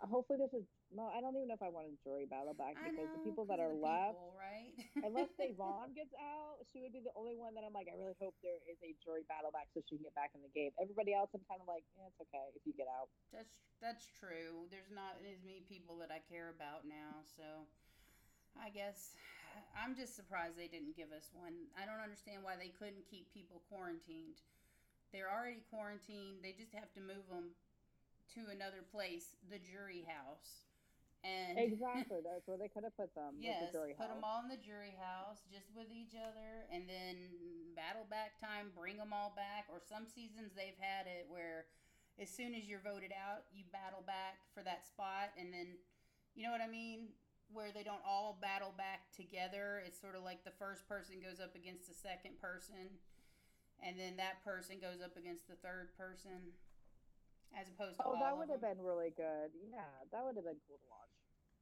Speaker 2: hopefully, this is no. I don't even know if I want a jury battle back because
Speaker 1: know,
Speaker 2: the people that are left,
Speaker 1: people, right?
Speaker 2: unless Da'Vonne gets out, she would be the only one that I'm like, I really hope there is a jury battle back so she can get back in the game. Everybody else, I'm kind of like, yeah, it's okay if you get out.
Speaker 1: That's that's true. There's not as many people that I care about now, so I guess I'm just surprised they didn't give us one. I don't understand why they couldn't keep people quarantined. They're already quarantined. They just have to move them to another place, the jury house. And
Speaker 2: Exactly, that's where they could have put them.
Speaker 1: Yes,
Speaker 2: the jury
Speaker 1: put them all in the jury house, just with each other, and then battle back time, bring them all back. Or some seasons they've had it where, as soon as you're voted out, you battle back for that spot, and then, you know what I mean, where they don't all battle back together. It's sort of like the first person goes up against the second person, and then that person goes up against the third person, as opposed to
Speaker 2: Oh, that would have been really good. Yeah, that would have been cool to watch.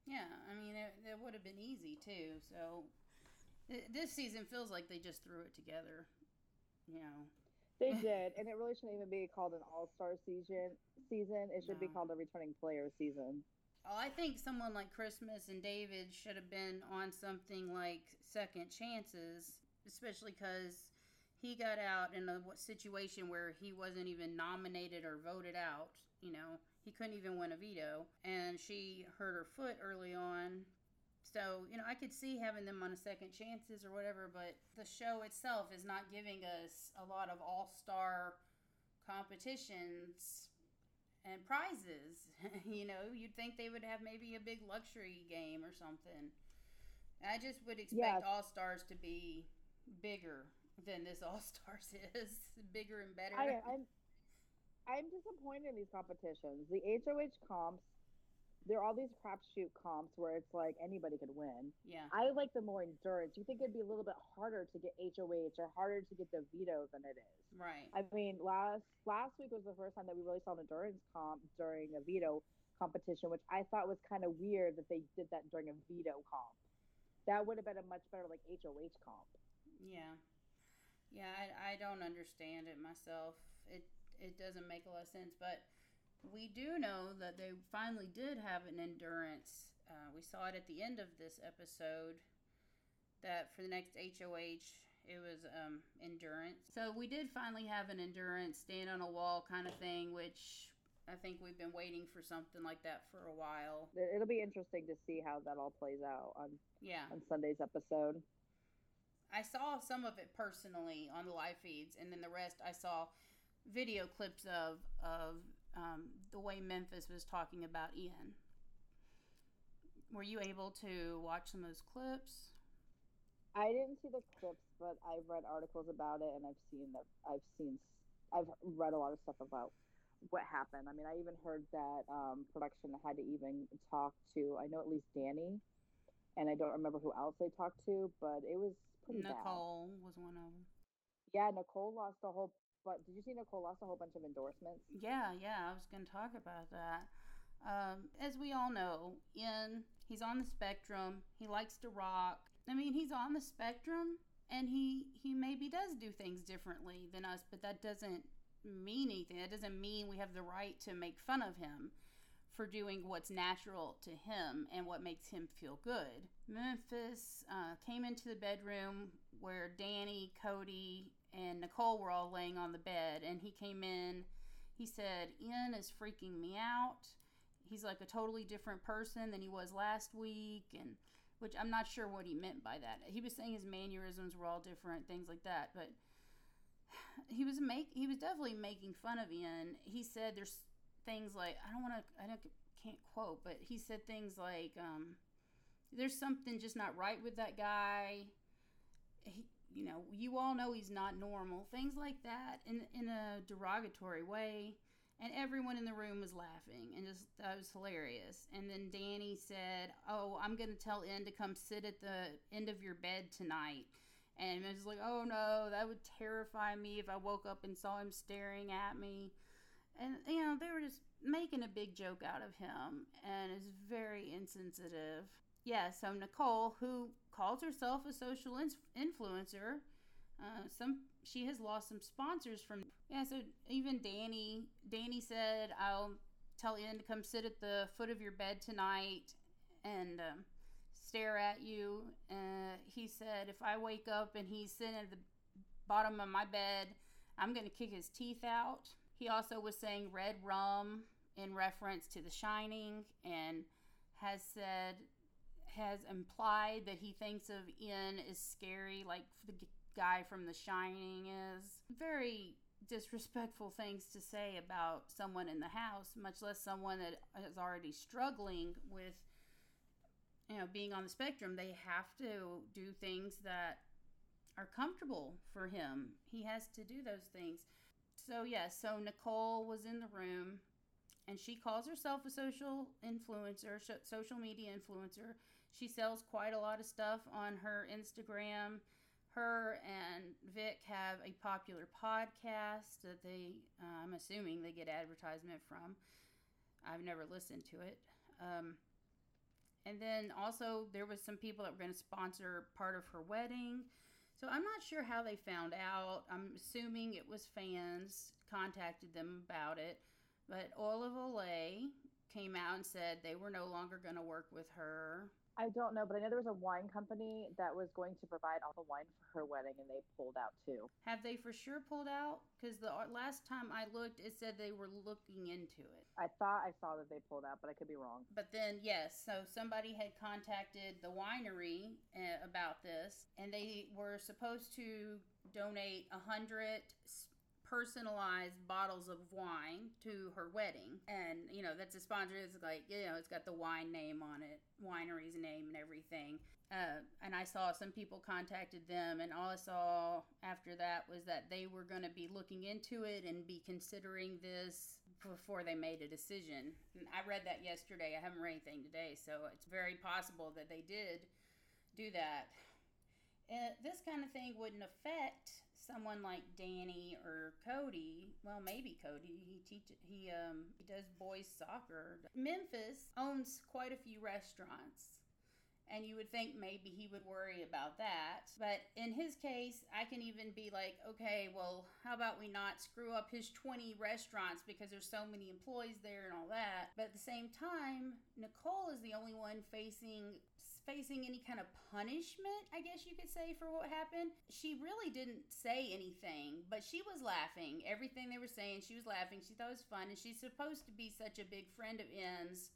Speaker 1: Yeah, I mean, it, it would have been easy too. So th- this season feels like they just threw it together. You know,
Speaker 2: They did, and it really shouldn't even be called an All Star season. Season it should be called a returning player season.
Speaker 1: oh, I think someone like Christmas and David should have been on something like Second Chances, especially because he got out in a situation where he wasn't even nominated or voted out. You know, he couldn't even win a veto, and she hurt her foot early on. So, you know, I could see having them on a second chances or whatever, but the show itself is not giving us a lot of all star competitions and prizes. you know, you'd think they would have maybe a big luxury game or something. I just would expect
Speaker 2: Yes.
Speaker 1: all stars to be bigger than this all stars is, bigger and better.
Speaker 2: I, I'm I'm disappointed in these competitions. The HOH comps, there are all these crapshoot comps where it's like anybody could win.
Speaker 1: yeah.
Speaker 2: I like the more endurance. You think it'd be a little bit harder to get HOH or harder to get the veto than it is.
Speaker 1: Right.
Speaker 2: I mean, last last week was the first time that we really saw an endurance comp during a veto competition, which I thought was kind of weird that they did that during a veto comp. That would have been a much better like HOH comp.
Speaker 1: Yeah. Yeah, I, I don't understand it myself. It it doesn't make a lot of sense, but we do know that they finally did have an endurance. Uh, we saw it at the end of this episode that for the next HOH it was um, endurance. So we did finally have an endurance stand on a wall kind of thing, which I think we've been waiting for something like that for a while.
Speaker 2: It- It'll be interesting to see how that all plays out on
Speaker 1: Yeah.
Speaker 2: on Sunday's episode.
Speaker 1: I saw some of it personally on the live feeds, and then the rest I saw video clips of of um, the way Memphis was talking about Ian. Were you able to watch some of those clips?
Speaker 2: I didn't see the clips, but I've read articles about it, and I've seen that. I've seen. I've read a lot of stuff about what happened. I mean, I even heard that um, production had to even talk to. I know at least Dani, and I don't remember who else they talked to, but it was pretty bad.
Speaker 1: Nicole was one of them.
Speaker 2: Yeah, Nicole lost a whole but did you see Nicole lost a whole bunch of endorsements?
Speaker 1: Yeah, yeah, I was going to talk about that. Um, as we all know, Ian he's on the spectrum. He likes to rock. I mean, he's on the spectrum, and he he maybe does do things differently than us, but that doesn't mean anything. That doesn't mean we have the right to make fun of him for doing what's natural to him and what makes him feel good. Memphis uh, came into the bedroom where Dani, Cody, and Nicole were all laying on the bed, and he came in. He said, Ian is freaking me out. He's like a totally different person than he was last week, and which I'm not sure what he meant by that. He was saying his mannerisms were all different, things like that, but he was make he was definitely making fun of Ian. He said there's things like I don't want to I don't can't quote, but he said things like um, there's something just not right with that guy. He, you know, you all know he's not normal. Things like that in in a derogatory way. And everyone in the room was laughing and just that was hilarious. And then Dani said, "Oh, I'm going to tell Ian to come sit at the end of your bed tonight." And I was like, "Oh no, that would terrify me if I woke up and saw him staring at me." And you know, they were just making a big joke out of him and is very insensitive. Yeah, so Nicole, who calls herself a social in- influencer, uh, some she has lost some sponsors from. Yeah, so even Dani, Dani said, "I'll tell Ian to come sit at the foot of your bed tonight and um, stare at you." Uh, he said, "If I wake up and he's sitting at the bottom of my bed, I'm going to kick his teeth out." He also was saying red rum in reference to The Shining and has said has implied that he thinks of Ian as scary, like the guy from The Shining is. Very disrespectful things to say about someone in the house, much less someone that is already struggling with, you know, being on the spectrum. They have to do things that are comfortable for him. He has to do those things. So, yes, yeah, so Nicole was in the room and she calls herself a social influencer, social media influencer. She sells quite a lot of stuff on her Instagram. Her and Vic have a popular podcast that they, uh, I'm assuming, they get advertisement from. I've never listened to it. Um, and then also, there was some people that were going to sponsor part of her wedding. So I'm not sure how they found out. I'm assuming it was fans contacted them about it. But Olive Olay came out and said they were no longer going to work with her.
Speaker 2: I don't know, but I know there was a wine company that was going to provide all the wine for her wedding, and they pulled out too.
Speaker 1: Have they for sure pulled out? Because the last time I looked, it said they were looking into it.
Speaker 2: I thought I saw that they pulled out, but I could be wrong.
Speaker 1: But then, yes, so somebody had contacted the winery uh, about this, and they were supposed to donate a hundred personalized bottles of wine to her wedding. And, you know, that's a sponsor. It's like, you know, it's got the wine name on it, winery's name and everything. Uh, and I saw some people contacted them, and all I saw after that was that they were going to be looking into it and be considering this before they made a decision. And I read that yesterday. I haven't read anything today, so it's very possible that they did do that. Uh, this kind of thing wouldn't affect someone like Dani or Cody, well maybe Cody, he teaches he um he does boys soccer. Memphis owns quite a few restaurants. And you would think maybe he would worry about that. But in his case, I can even be like, okay, well, how about we not screw up his 20 restaurants because there's so many employees there and all that. But at the same time, Nicole is the only one facing facing any kind of punishment, I guess you could say, for what happened. She really didn't say anything, but she was laughing. Everything they were saying, she was laughing. She thought it was fun, and she's supposed to be such a big friend of Ian's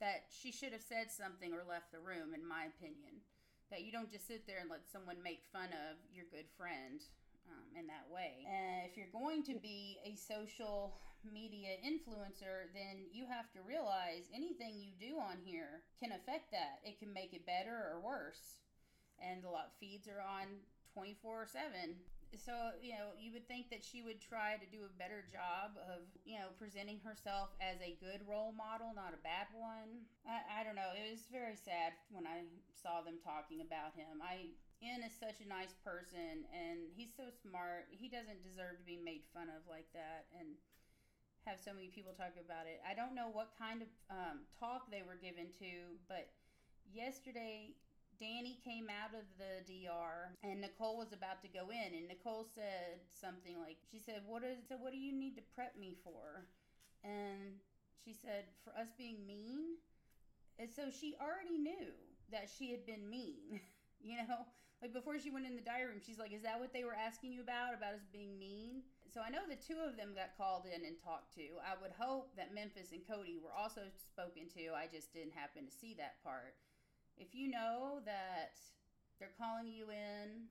Speaker 1: that she should have said something or left the room, in my opinion. That you don't just sit there and let someone make fun of your good friend um, in that way. If you're going to be a social media influencer, then you have to realize anything you do on here can affect that. It can make it better or worse. And the lot feeds are on 24 7. So, you know, you would think that she would try to do a better job of, you know, presenting herself as a good role model, not a bad one. I, I don't know. It was very sad when I saw them talking about him. I Ian is such a nice person and he's so smart. He doesn't deserve to be made fun of like that and have so many people talk about it. I don't know what kind of um, talk they were given to, but yesterday Dani came out of the DR and Nicole was about to go in and Nicole said something like she said, What is so what do you need to prep me for? And she said, For us being mean. And so she already knew that she had been mean. you know? Like before she went in the diary room, she's like, "Is that what they were asking you about? About us being mean?" So I know the two of them got called in and talked to. I would hope that Memphis and Cody were also spoken to. I just didn't happen to see that part. If you know that they're calling you in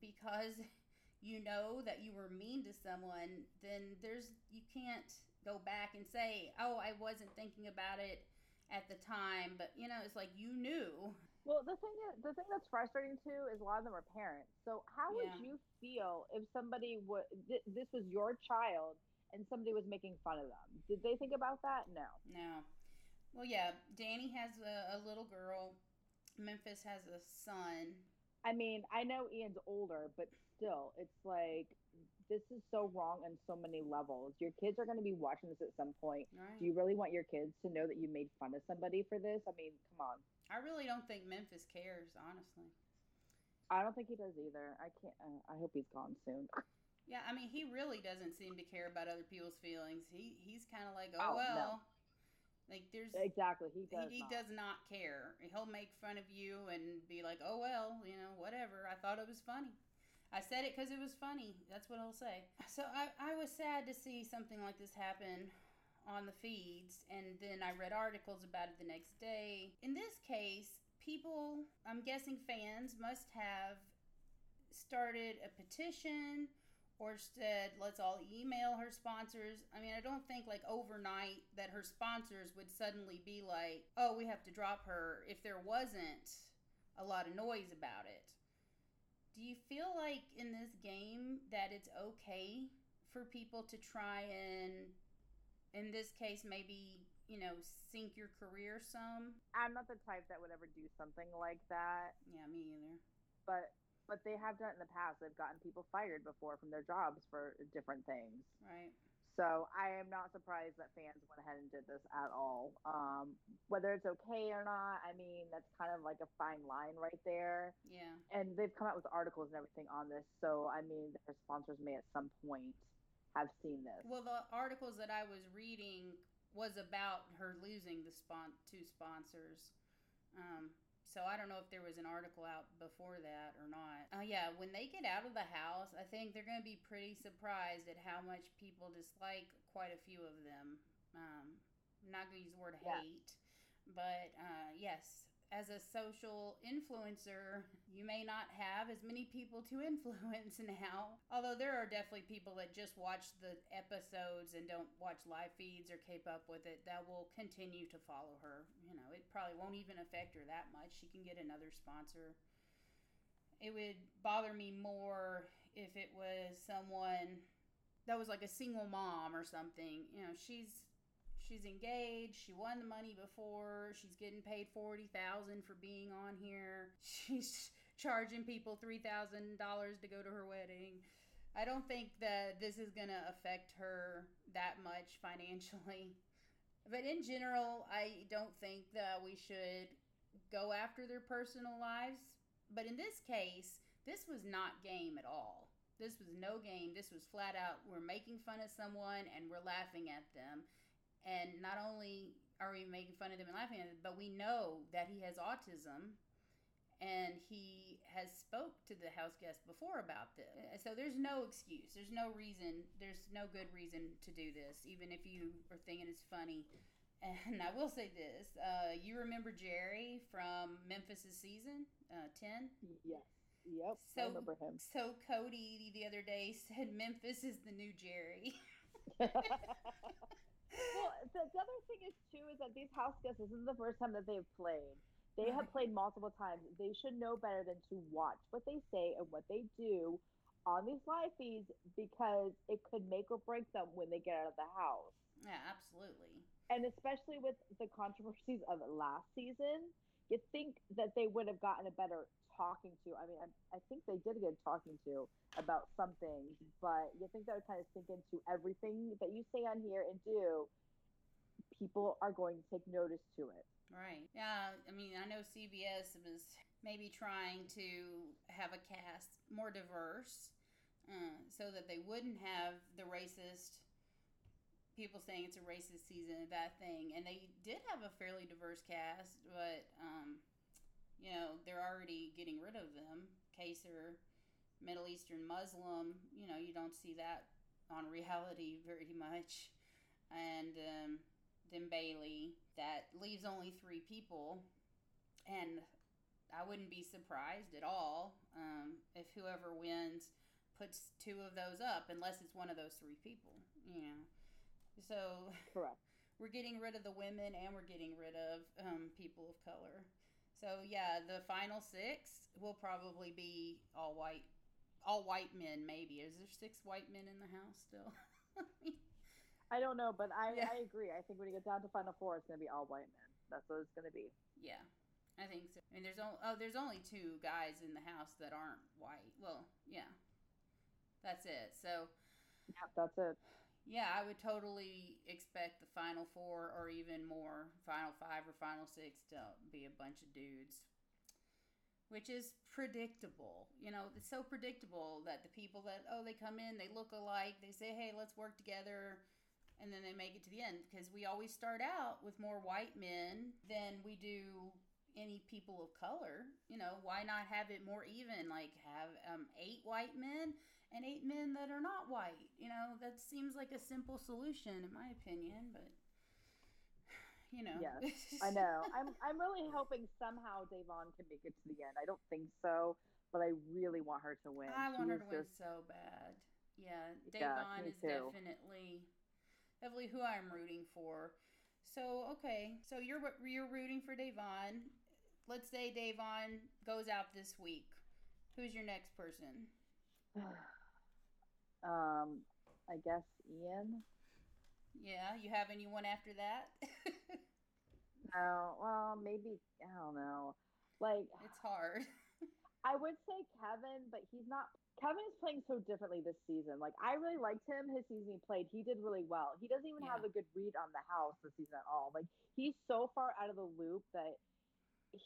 Speaker 1: because you know that you were mean to someone, then there's you can't go back and say, "Oh, I wasn't thinking about it at the time," but you know, it's like you knew
Speaker 2: well, the thing is, the thing that's frustrating too is a lot of them are parents. So how would you feel if somebody would th- this was your child and somebody was making fun of them? Did they think about that? No.
Speaker 1: No. Well, yeah. Dani has a, a little girl. Memphis has a son.
Speaker 2: I mean, I know Ian's older, but still, it's like this is so wrong on so many levels. Your kids are going to be watching this at some point. Right. Do you really want your kids to know that you made fun of somebody for this? I mean, come on.
Speaker 1: I really don't think Memphis cares, honestly.
Speaker 2: I don't think he does either. I can't. Uh, I hope he's gone soon.
Speaker 1: Yeah, I mean, he really doesn't seem to care about other people's feelings. He he's kind of like, oh, oh well. No. Like there's
Speaker 2: exactly he does.
Speaker 1: He, he
Speaker 2: not.
Speaker 1: does not care. He'll make fun of you and be like, "Oh well, you know, whatever. I thought it was funny. I said it because it was funny. That's what he'll say." So I I was sad to see something like this happen on the feeds, and then I read articles about it the next day. In this case, people, I'm guessing fans, must have started a petition or said, let's all email her sponsors. I mean, I don't think like overnight that her sponsors would suddenly be like, oh, we have to drop her if there wasn't a lot of noise about it. Do you feel like in this game that it's okay for people to try and in this case maybe you know sink your career some?
Speaker 2: I'm not the type that would ever do something like that.
Speaker 1: Yeah me either.
Speaker 2: But but they have done it in the past. They've gotten people fired before from their jobs for different things.
Speaker 1: Right.
Speaker 2: So i am not surprised that fans went ahead and did this at all. Um, whether it's okay or not i mean that's kind of like a fine line right there.
Speaker 1: Yeah.
Speaker 2: And they've come out with articles and everything on this. So i mean their sponsors may at some point have seen this.
Speaker 1: Well, the articles that I was reading was about her losing the spon- two sponsors. Um, so I don't know if there was an article out before that or not. Uh, yeah, when they get out of the house, I think they're going to be pretty surprised at how much people dislike quite a few of them. Um, I'm not going to use the word yeah. hate, but uh, yes, as a social influencer, you may not have as many people to influence now. Although there are definitely people that just watch the episodes and don't watch live feeds or keep up with it that will continue to follow her. You know, it probably won't even affect her that much. She can get another sponsor. It would bother me more if it was someone that was like a single mom or something. You know, she's she's engaged. She won the money before. She's getting paid forty thousand for being on here. She's charging people three thousand dollars to go to her wedding. I don't think that this is going to affect her that much financially. But in general, I don't think that we should go after their personal lives. But in this case, this was not game at all. This was no game. This was flat out we're making fun of someone and we're laughing at them. And not only are we making fun of them and laughing at them, but we know that he has autism and he has spoke to the house guest before about this. So there's no excuse. There's no reason. There's no good reason to do this even if you are thinking it's funny. And i will say this uh, you remember jerry from memphis's season uh, 10
Speaker 2: yes. Yep so, i remember him.
Speaker 1: so cody the other day said memphis is the new jerry.
Speaker 2: Well, the, the, other thing is too is that these house guests this isn't the first time that they've played. They have played multiple times. They should know better than to watch what they say and what they do on these live feeds because it could make or break them when they get out of the house.
Speaker 1: Yeah, absolutely.
Speaker 2: And especially with the controversies of last season, you think that they would have gotten a better talking to. I mean, I, I think they did get talking to about something, but you think that would kind of sink into everything that you say on here and do. People are going to take notice to it.
Speaker 1: Right. Yeah. I mean, I know CBS was maybe trying to have a cast more diverse uh, so that they wouldn't have the racist people saying it's a racist season, that thing. And they did have a fairly diverse cast, but um, you know, they're already getting rid of them. Kaysar, Middle Eastern Muslim, you know, you don't see that on reality very much. And um, Dembele, that leaves only three people. And I wouldn't be surprised at all um, if whoever wins puts two of those up, unless it's one of those three people, you know. So,
Speaker 2: correct.
Speaker 1: We're getting rid of the women and we're getting rid of um, people of color. So yeah, the final six will probably be all white, all white men. Maybe is there six white men in the house still?
Speaker 2: I don't know, but I, yeah. I agree. I think when you get down to final four, it's going to be all white men. That's what it's going to be.
Speaker 1: Yeah, I think so. I mean, there's only oh, there's only two guys in the house that aren't white. Well, yeah, that's it. So,
Speaker 2: yeah, that's it
Speaker 1: yeah, I would totally expect the final four or even more, final five or final six to be a bunch of dudes. Which is predictable. You know, it's so predictable that the people that, oh, they come in, they look alike, they say, hey, let's work together, and then they make it to the end. Because we always start out with more white men than we do any people of color. You know, why not have it more even? Like, have um, eight white men and eight men that are not white. You know, that seems like a simple solution in my opinion, but you know.
Speaker 2: Yes, I know. I'm I'm really hoping somehow Da'Vonne can make it to the end. I don't think so, but I really want her to win.
Speaker 1: I want her to just... win so bad. Yeah, Da'Vonne yeah, is too. definitely definitely who I'm rooting for. So okay, so you're you're rooting for Da'Vonne. Let's say Da'Vonne goes out this week. Who's your next person?
Speaker 2: Um, I guess Ian.
Speaker 1: Yeah, you have anyone after that?
Speaker 2: no, well, maybe I don't know. Like
Speaker 1: it's hard.
Speaker 2: I would say Kevin, but he's not. Kevin is playing so differently this season. Like I really liked him his season he played. He did really well. He doesn't even yeah. have a good read on the house this season at all. Like he's so far out of the loop that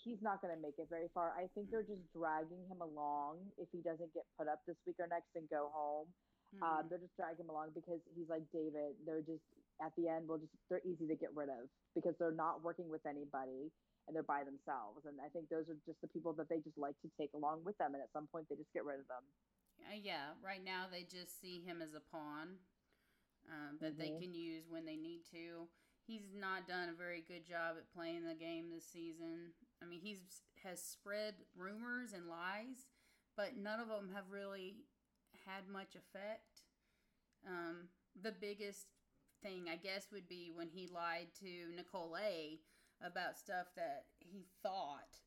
Speaker 2: he's not going to make it very far. I think they're just dragging him along if he doesn't get put up this week or next and go home. Um, mm-hmm. Um, they're just dragging him along because he's like David. They're just at the end. We'll just they're easy to get rid of because they're not working with anybody and they're by themselves. And I think those are just the people that they just like to take along with them. And at some point, they just get rid of them.
Speaker 1: Uh, yeah. Right now, they just see him as a pawn um, that mm-hmm. they can use when they need to. He's not done a very good job at playing the game this season. I mean, he's has spread rumors and lies, but none of them have really had much effect. Um, the biggest thing, I guess, would be when he lied to Nicole A about stuff that he thought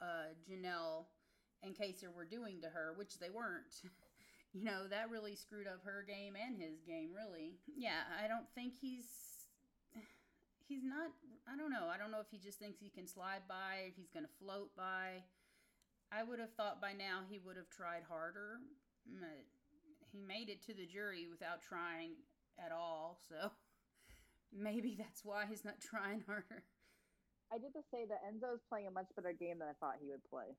Speaker 1: uh, Janelle and Kaysar were doing to her, which they weren't. you know, that really screwed up her game and his game, really. Yeah, I don't think he's. He's not. I don't know. I don't know if he just thinks he can slide by, if he's going to float by. I would have thought by now he would have tried harder, but he made it to the jury without trying at all. So maybe that's why he's not trying harder.
Speaker 2: I did to say that Enzo is playing a much better game than I thought he would play.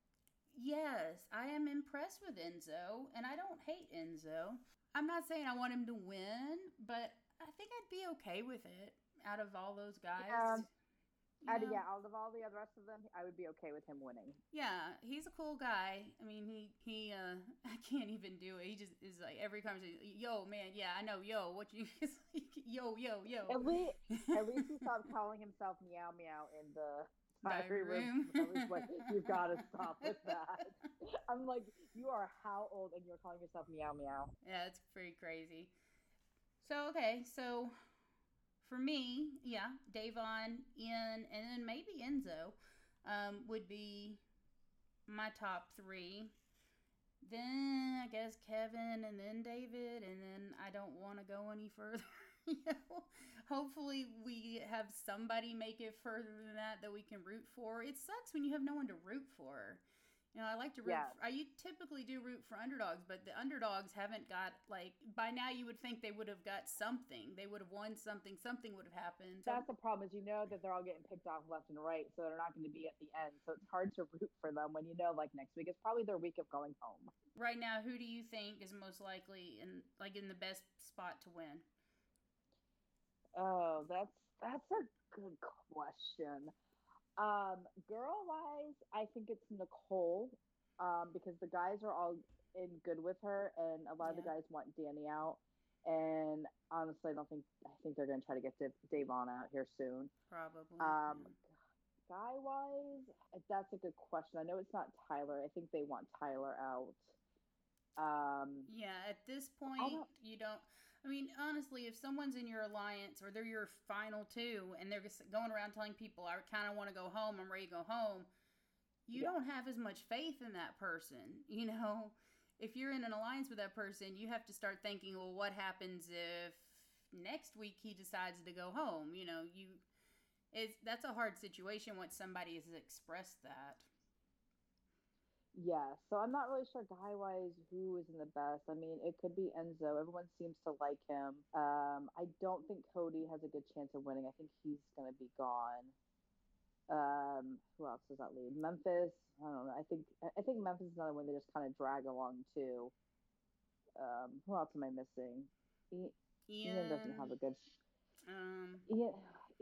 Speaker 1: Yes, I am impressed with Enzo, and I don't hate Enzo. I'm not saying I want him to win, but I think I'd be okay with it out of all those guys. Yeah,
Speaker 2: out of, yeah, out of all the other rest of them, I would be okay with him winning.
Speaker 1: Yeah, he's a cool guy. I mean, he he. uh I can't even do it. He just is like every conversation. Yo, man, yeah, I know. Yo, what you? yo, yo, yo.
Speaker 2: At least, at least he stopped calling himself meow meow in the diary room. room. like, You've gotta stop with that. I'm like, you are how old, and you're calling yourself meow meow?
Speaker 1: Yeah, it's pretty crazy. So okay, so for me, yeah, Da'Vonne, Ian, and then maybe Enzo um, would be my top three. Then I guess Kevin, and then David, and then I don't want to go any further. you know, hopefully we have somebody make it further than that that we can root for. It sucks when you have no one to root for. You know, I like to root.
Speaker 2: Yeah.
Speaker 1: For, I typically do root for underdogs, but the underdogs haven't got like by now. You would think they would have got something. They would have won something. Something would have happened.
Speaker 2: That's the problem is you know that they're all getting picked off left and right, so they're not going to be at the end. So it's hard to root for them when you know like next week is probably their week of going home.
Speaker 1: right now, who do you think is most likely in like in the best spot to win?
Speaker 2: Oh, that's that's a good question. Um, girl wise, I think it's Nicole. Um, because the guys are all in good with her, and a lot of the guys want Dani out. And honestly, I don't think I think they're going to try to get Dave, Da'Vonne out here soon.
Speaker 1: Probably.
Speaker 2: Um,
Speaker 1: yeah.
Speaker 2: guy wise, that's a good question. I know it's not Tyler. I think they want Tyler out. Um,
Speaker 1: Yeah, at this point,
Speaker 2: don't-
Speaker 1: you don't. I mean, honestly, if someone's in your alliance or they're your final two and they're just going around telling people, I kind of want to go home, I'm ready to go home, you
Speaker 2: Yeah.
Speaker 1: don't have as much faith in that person. You know, if you're in an alliance with that person, you have to start thinking, well, what happens if next week he decides to go home? You know, you. It's, that's a hard situation once somebody has expressed that.
Speaker 2: Yeah, so I'm not really sure guy wise who is in the best. I mean, it could be Enzo. Everyone seems to like him. Um, I don't think Cody has a good chance of winning. I think he's going to be gone. Um, who else does that leave? Memphis. I don't know. I think I think Memphis is another one they just kind of drag along too. Um, who else am I missing? Ian,
Speaker 1: Ian,
Speaker 2: doesn't have a good.
Speaker 1: Um,
Speaker 2: Ian,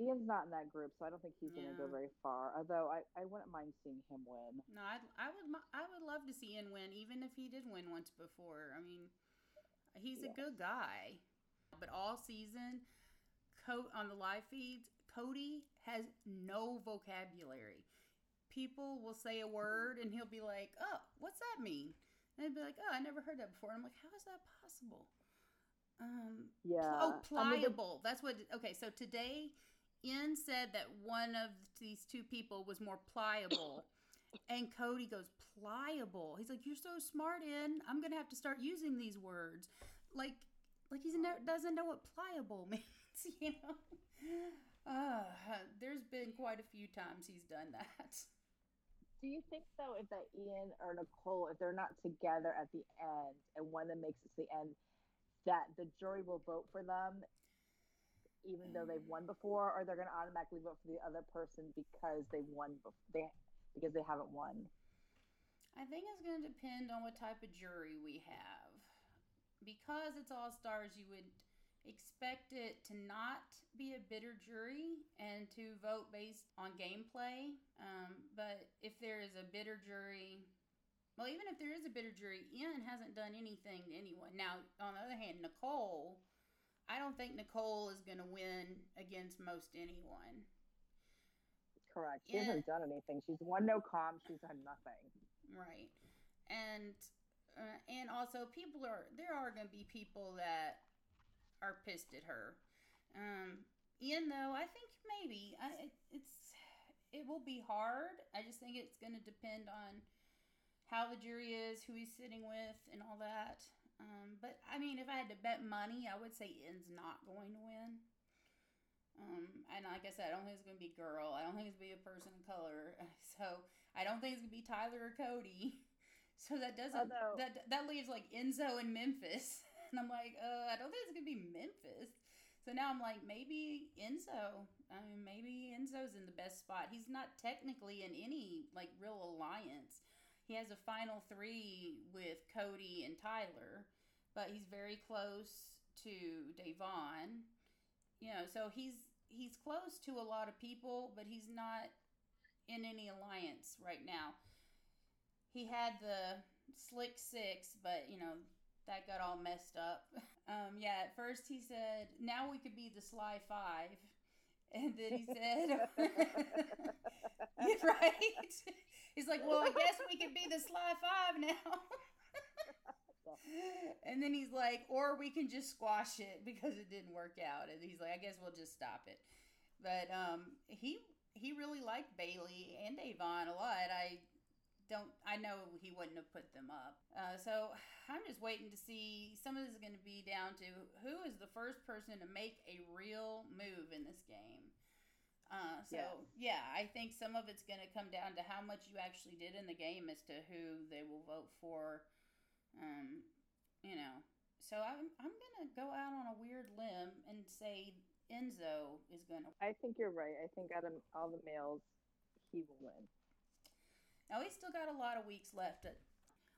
Speaker 2: Ian's not in that group, so I don't think he's going to go very far. Although I, I wouldn't mind seeing him win.
Speaker 1: No, I'd, I would. I would love to see Ian win, even if he did win once before. I mean, he's a good guy. But all season, Co- on the live feeds, Cody has no vocabulary. People will say a word, and he'll be like, "Oh, what's that mean?" And they'd be like, "Oh, I never heard that before." I'm like, "How is that possible?" Um,
Speaker 2: Yeah.
Speaker 1: oh,
Speaker 2: I mean, the-
Speaker 1: pliable. That's what. Okay, so today, Ian said that one of these two people was more pliable, and Cody goes pliable. He's like, "You're so smart, Ian. I'm gonna have to start using these words." Like, like he's no, doesn't know what pliable means. You know. Uh, there's been quite a few times he's done that.
Speaker 2: Do you think though, if that Ian or Nicole, if they're not together at the end, and one of them makes it to the end, that the jury will vote for them, even though they've won before, or they're going to automatically vote for the other person because they won they because they haven't won?
Speaker 1: I think it's going to depend on what type of jury we have. Because it's all stars, you would expect it to not be a bitter jury and to vote based on gameplay. Um, but if there is a bitter jury, well, even if there is a bitter jury, Ian hasn't done anything to anyone. Now, on the other hand, Nicole, I don't think Nicole is going to win against most anyone.
Speaker 2: Correct. She
Speaker 1: Yeah.
Speaker 2: hasn't done anything. She's won no comms. She's done nothing.
Speaker 1: Right. And uh, and also people are there are going to be people that are pissed at her. Um Ian though, I think maybe I it- it's it will be hard. I just think it's going to depend on how the jury is, who he's sitting with and all that. Um, but I mean, if I had to bet money, I would say Ian's not going to win. Um, and like I said, I don't think it's going to be a girl. I don't think it's going to be a person of color. So I don't think it's gonna be Tyler or Cody. So that doesn't
Speaker 2: Although-
Speaker 1: that that leaves like Enzo and Memphis, and I'm like, uh, I don't think it's gonna be Memphis. So now I'm like, maybe Enzo. I mean, maybe Enzo's in the best spot. He's not technically in any like real alliance. He has a final three with Cody and Tyler, but he's very close to Da'Vonne. You know, so he's he's close to a lot of people, but he's not in any alliance right now. He had the Slick Six, but you know that got all messed up. Um, yeah, at first he said, "Now we could be the Sly Five. And then he said, "Right." He's like, "Well, I guess we could be the Sly Five now." and then he's like, "Or we can just squash it because it didn't work out." And he's like, "I guess we'll just stop it." But um, he he really liked Bayleigh and Avon a lot. I don't I know he wouldn't have put them up. Uh, so I'm just waiting to see. Some of this is going to be down to who is the first person to make a real move in this game. Uh, so yeah. yeah, I think some of it's going to come down to how much you actually did in the game as to who they will vote for. Um, you know, so I'm I'm gonna go out on a weird limb and say Enzo is gonna.
Speaker 2: I think you're right. I think out of all the males, he will win.
Speaker 1: Now he's still got a lot of weeks left.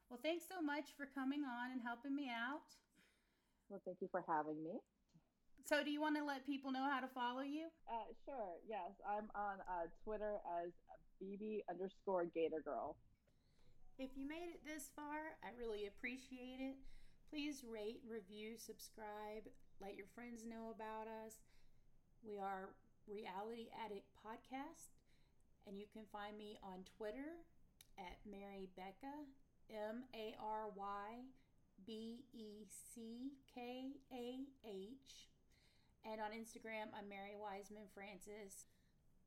Speaker 1: Well, thanks so much for coming on and helping me out.
Speaker 2: Well, thank you for having me.
Speaker 1: So, do you want to let people know how to follow you?
Speaker 2: Uh, sure. Yes, I'm on uh, Twitter as BB underscore Gator Girl.
Speaker 1: If you made it this far, I really appreciate it. Please rate, review, subscribe, let your friends know about us. We are Reality Addict Podcast, and you can find me on Twitter at Mary Becca, M A R Y B E C K A H. And on Instagram, I'm Mary Wiseman Francis.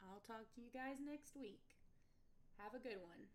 Speaker 1: I'll talk to you guys next week. Have a good one.